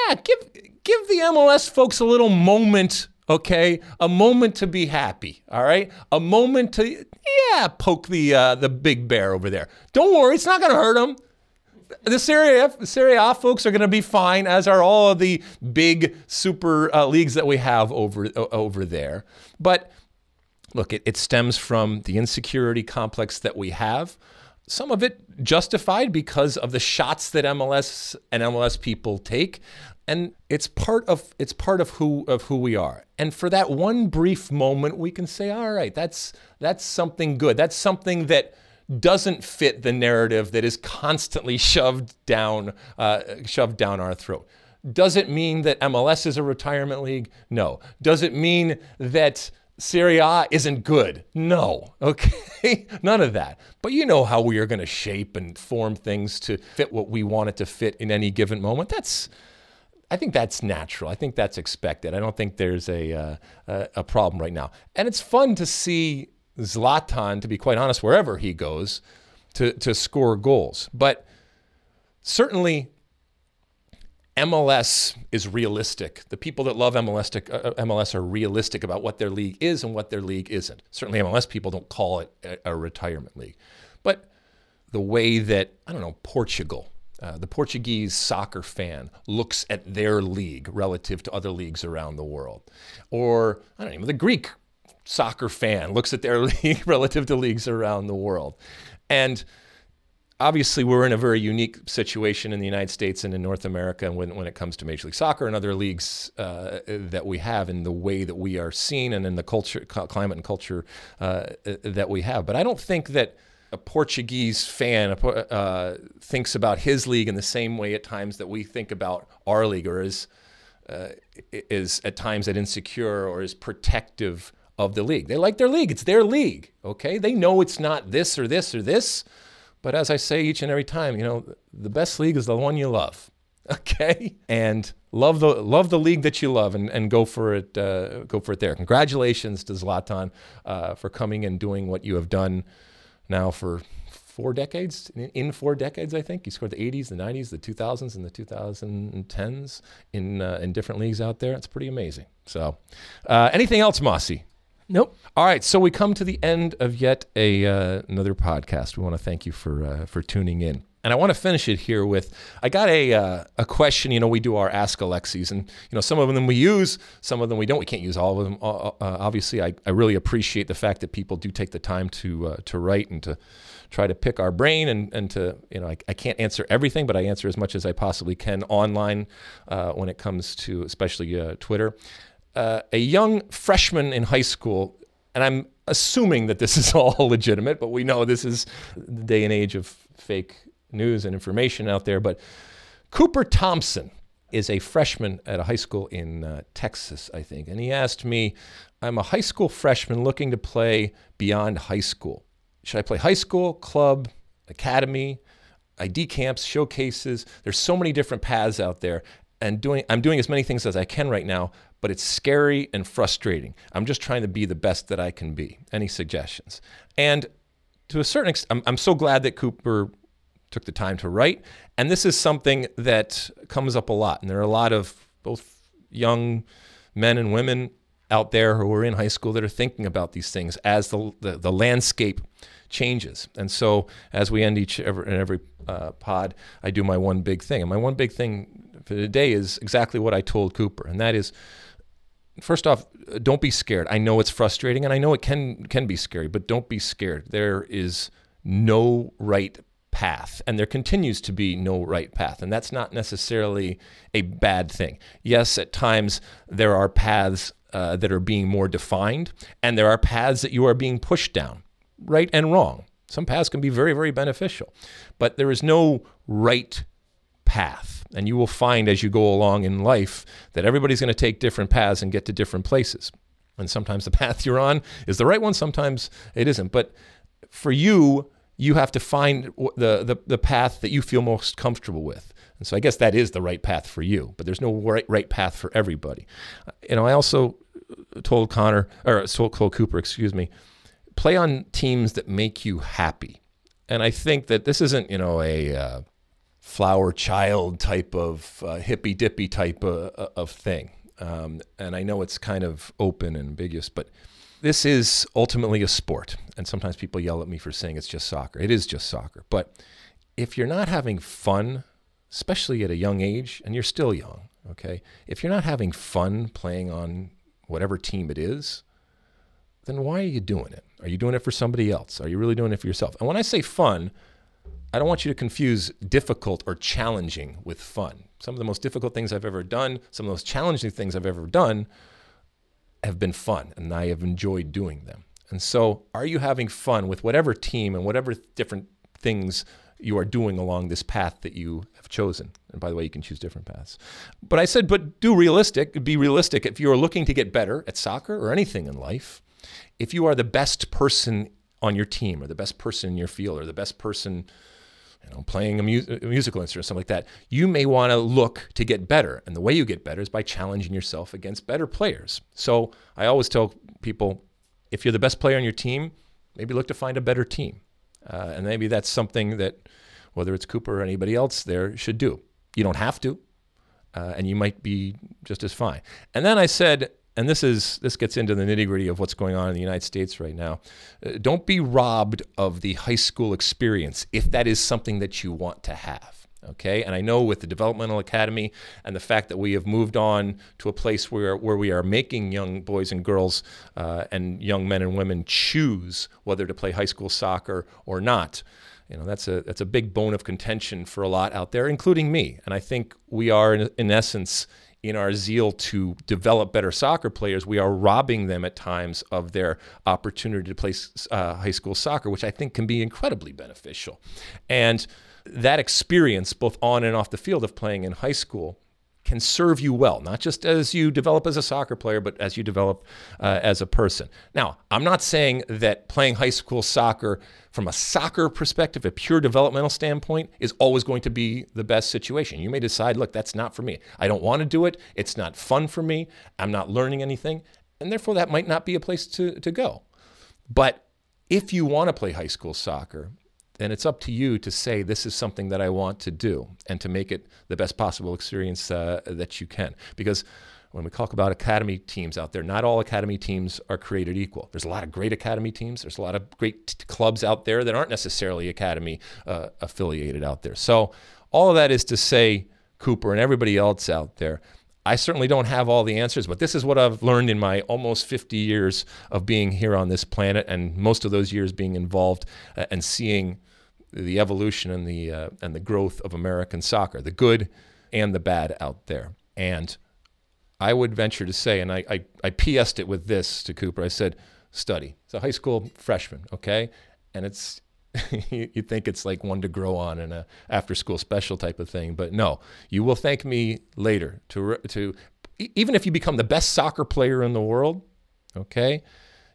Yeah, give give the MLS folks a little moment, okay? A moment to be happy, all right? A moment to yeah, poke the uh, the big bear over there. Don't worry, it's not going to hurt him the Serie A, folks are going to be fine, as are all of the big super uh, leagues that we have over over there. But look, it, it stems from the insecurity complex that we have some of it justified because of the shots that MLS and MLS people take and it's part of it's part of who of who we are. And for that one brief moment we can say all right, that's that's something good. That's something that doesn't fit the narrative that is constantly shoved down uh, shoved down our throat. Does it mean that MLS is a retirement league? No. Does it mean that Serie A isn't good. No, okay? None of that. But you know how we are going to shape and form things to fit what we want it to fit in any given moment. That's, I think that's natural. I think that's expected. I don't think there's a, uh, a, problem right now. And it's fun to see Zlatan, to be quite honest, wherever he goes, to, to score goals. But certainly MLS is realistic. The people that love MLS, uh, MLS, are realistic about what their league is and what their league isn't. Certainly, MLS people don't call it a, a retirement league. But the way that, I don't know, Portugal, uh, the Portuguese soccer fan looks at their league relative to other leagues around the world. Or, I don't know, the Greek soccer fan looks at their league relative to leagues around the world. And obviously we're in a very unique situation in the United States and in North America when, when it comes to Major League Soccer and other leagues uh, that we have in the way that we are seen and in the culture, climate and culture uh, that we have. But I don't think that a Portuguese fan uh, thinks about his league in the same way at times that we think about our league or is, uh, is at times that insecure or is protective of the league. They like their league. It's their league, okay? They know it's not this or this or this but as I say each and every time, you know, the best league is the one you love. Okay, and love the love the league that you love, and, and go for it. Uh, go for it there. Congratulations to Zlatan uh, for coming and doing what you have done now for four decades. In four decades, I think you scored the 80s, the 90s, the 2000s, and the 2010s in uh, in different leagues out there. It's pretty amazing. So, uh, anything else, Mosse? Nope. All right, so we come to the end of yet a uh, another podcast. We want to thank you for uh, for tuning in. And I want to finish it here with I got a uh, a question. You know, we do our Ask Alexi, and you know some of them we use, some of them we don't. We can't use all of them. Uh, uh, obviously, I, I really appreciate the fact that people do take the time to uh, to write and to try to pick our brain and, and to you know I, I can't answer everything, but I answer as much as I possibly can online when it comes to especially Twitter uh, a young freshman in high school, and I'm assuming that this is all legitimate, but we know this is the day and age of fake news and information out there. But Cooper Thompson is a freshman at a high school in uh, Texas, I think. And he asked me, I'm a high school freshman looking to play beyond high school. Should I play high school, club, academy, ID camps, showcases? There's so many different paths out there. And doing, I'm doing as many things as I can right now, but it's scary and frustrating. I'm just trying to be the best that I can be. Any suggestions? And to a certain extent, I'm, I'm so glad that Cooper took the time to write. And this is something that comes up a lot. And there are a lot of both young men and women out there who are in high school that are thinking about these things as the, the, the landscape changes. And so as we end each every, in every uh, pod, I do my one big thing. And my one big thing for today is exactly what I told Cooper, and that is first off, don't be scared. I know it's frustrating and I know it can can be scary, but don't be scared. There is no right path and there continues to be no right path and that's not necessarily a bad thing. Yes, at times there are paths uh, that are being more defined and there are paths that you are being pushed down, right and wrong. Some paths can be very very beneficial, but there is no right path and you will find as you go along in life that everybody's going to take different paths and get to different places. And sometimes the path you're on is the right one, sometimes it isn't. But for you, you have to find the, the, the path that you feel most comfortable with. And so I guess that is the right path for you, but there's no right, right path for everybody. You know, I also told Connor, or told Cole Cooper, excuse me, play on teams that make you happy. And I think that this isn't, you know, a, uh, flower child type of uh, hippy dippy type of, uh, of thing. Um, and I know it's kind of open and ambiguous, but this is ultimately a sport. And sometimes people yell at me for saying it's just soccer. It is just soccer. But if you're not having fun, especially at a young age, and you're still young, okay, if you're not having fun playing on whatever team it is, then why are you doing it? Are you doing it for somebody else? Are you really doing it for yourself? And when I say fun, I don't want you to confuse difficult or challenging with fun. Some of the most difficult things I've ever done, some of the most challenging things I've ever done have been fun and I have enjoyed doing them. And so, are you having fun with whatever team and whatever different things you are doing along this path that you have chosen? And by the way, you can choose different paths. But I said, but do realistic, be realistic. If you're looking to get better at soccer or anything in life, if you are the best person on your team or the best person in your field or the best person you know, playing a, mu- a musical instrument something like that, you may want to look to get better. And the way you get better is by challenging yourself against better players. So I always tell people if you're the best player on your team, maybe look to find a better team. Uh, and maybe that's something that, whether it's Cooper or anybody else there, should do. You don't have to, uh, and you might be just as fine. And then I said, and this is this gets into the nitty gritty of what's going on in the United States right now. Uh, don't be robbed of the high school experience if that is something that you want to have. Okay, and I know with the developmental academy and the fact that we have moved on to a place where where we are making young boys and girls uh, and young men and women choose whether to play high school soccer or not. You know that's a that's a big bone of contention for a lot out there, including me. And I think we are in, in essence in our zeal to develop better soccer players, we are robbing them at times of their opportunity to play uh, high school soccer, which I think can be incredibly beneficial. And that experience, both on and off the field of playing in high school, can serve you well, not just as you develop as a soccer player, but as you develop uh, as a person. Now, I'm not saying that playing high school soccer from a soccer perspective, a pure developmental standpoint, is always going to be the best situation. You may decide, look, that's not for me. I don't want to do it. It's not fun for me. I'm not learning anything. And therefore, that might not be a place to, to go. But if you want to play high school soccer then it's up to you to say this is something that I want to do and to make it the best possible experience uh, that you can. Because when we talk about academy teams out there, not all academy teams are created equal. There's a lot of great academy teams. There's a lot of great t- clubs out there that aren't necessarily academy uh, affiliated out there. So all of that is to say, Cooper and everybody else out there, I certainly don't have all the answers, but this is what I've learned in my almost 50 years of being here on this planet, and most of those years being involved uh, and seeing the evolution and the uh, and the growth of American soccer, the good and the bad out there. And I would venture to say, and I, I, I PS'd it with this to Cooper. I said, study. It's a high school freshman, okay? And it's you think it's like one to grow on in a after school special type of thing, but no, you will thank me later to to even if you become the best soccer player in the world, okay?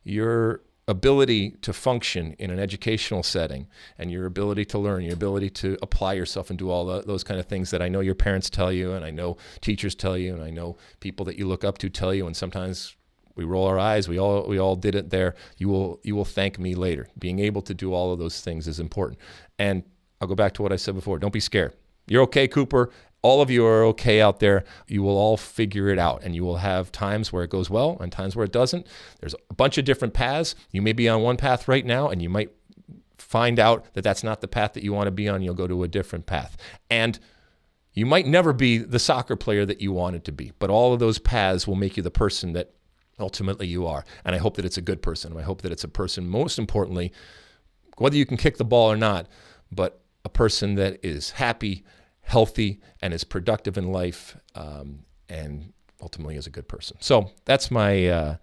Your ability to function in an educational setting and your ability to learn, your ability to apply yourself and do all the, those kind of things that I know your parents tell you and I know teachers tell you and I know people that you look up to tell you and sometimes we roll our eyes we all we all did it there. You will you will thank me later. Being able to do all of those things is important. And I'll go back to what I said before. Don't be scared. You're okay Cooper all of you are okay out there. You will all figure it out, and you will have times where it goes well and times where it doesn't. There's a bunch of different paths. You may be on one path right now, and you might find out that that's not the path that you want to be on. You'll go to a different path. And you might never be the soccer player that you wanted to be, but all of those paths will make you the person that ultimately you are. And I hope that it's a good person. I hope that it's a person, most importantly, whether you can kick the ball or not, but a person that is happy, healthy and is productive in life um, and ultimately is a good person. So that's my uh,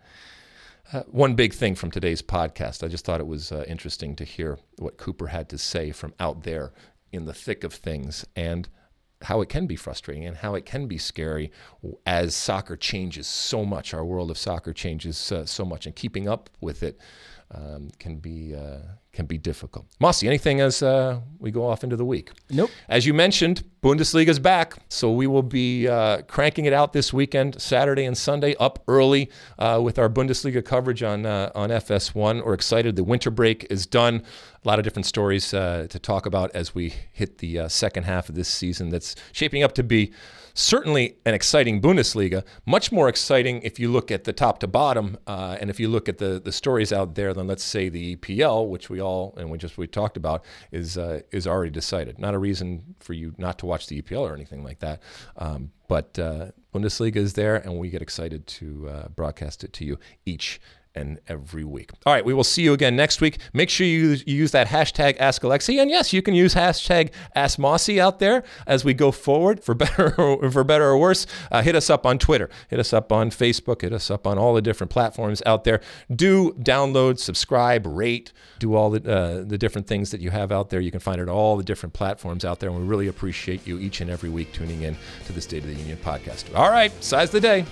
uh, one big thing from today's podcast. I just thought it was uh, interesting to hear what Cooper had to say from out there in the thick of things and how it can be frustrating and how it can be scary as soccer changes so much. Our world of soccer changes uh, so much, and keeping up with it um, can be uh, can be difficult. Mosse, anything as uh, we go off into the week? Nope. As you mentioned, Bundesliga's back, so we will be uh, cranking it out this weekend, Saturday and Sunday, up early uh, with our Bundesliga coverage on uh, on FS1. We're excited. The winter break is done. A lot of different stories uh, to talk about as we hit the uh, second half of this season. That's shaping up to be certainly an exciting Bundesliga. Much more exciting if you look at the top to bottom, uh, and if you look at the the stories out there than let's say the EPL, which we all and we just we talked about is uh, is already decided. Not a reason for you not to watch the EPL or anything like that. Um, but uh, Bundesliga is there, and we get excited to uh, broadcast it to you each and every week. All right, we will see you again next week. Make sure you use, that hashtag Ask Alexi, and yes, you can use hashtag Ask Mosse out there as we go forward for better or, for better or worse. Uh, hit us up on Twitter, hit us up on Facebook, hit us up on all the different platforms out there. Do download, subscribe, rate, do all the uh, the different things that you have out there. You can find it on all the different platforms out there, and we really appreciate you each and every week tuning in to the State of the Union podcast. All right, size the day.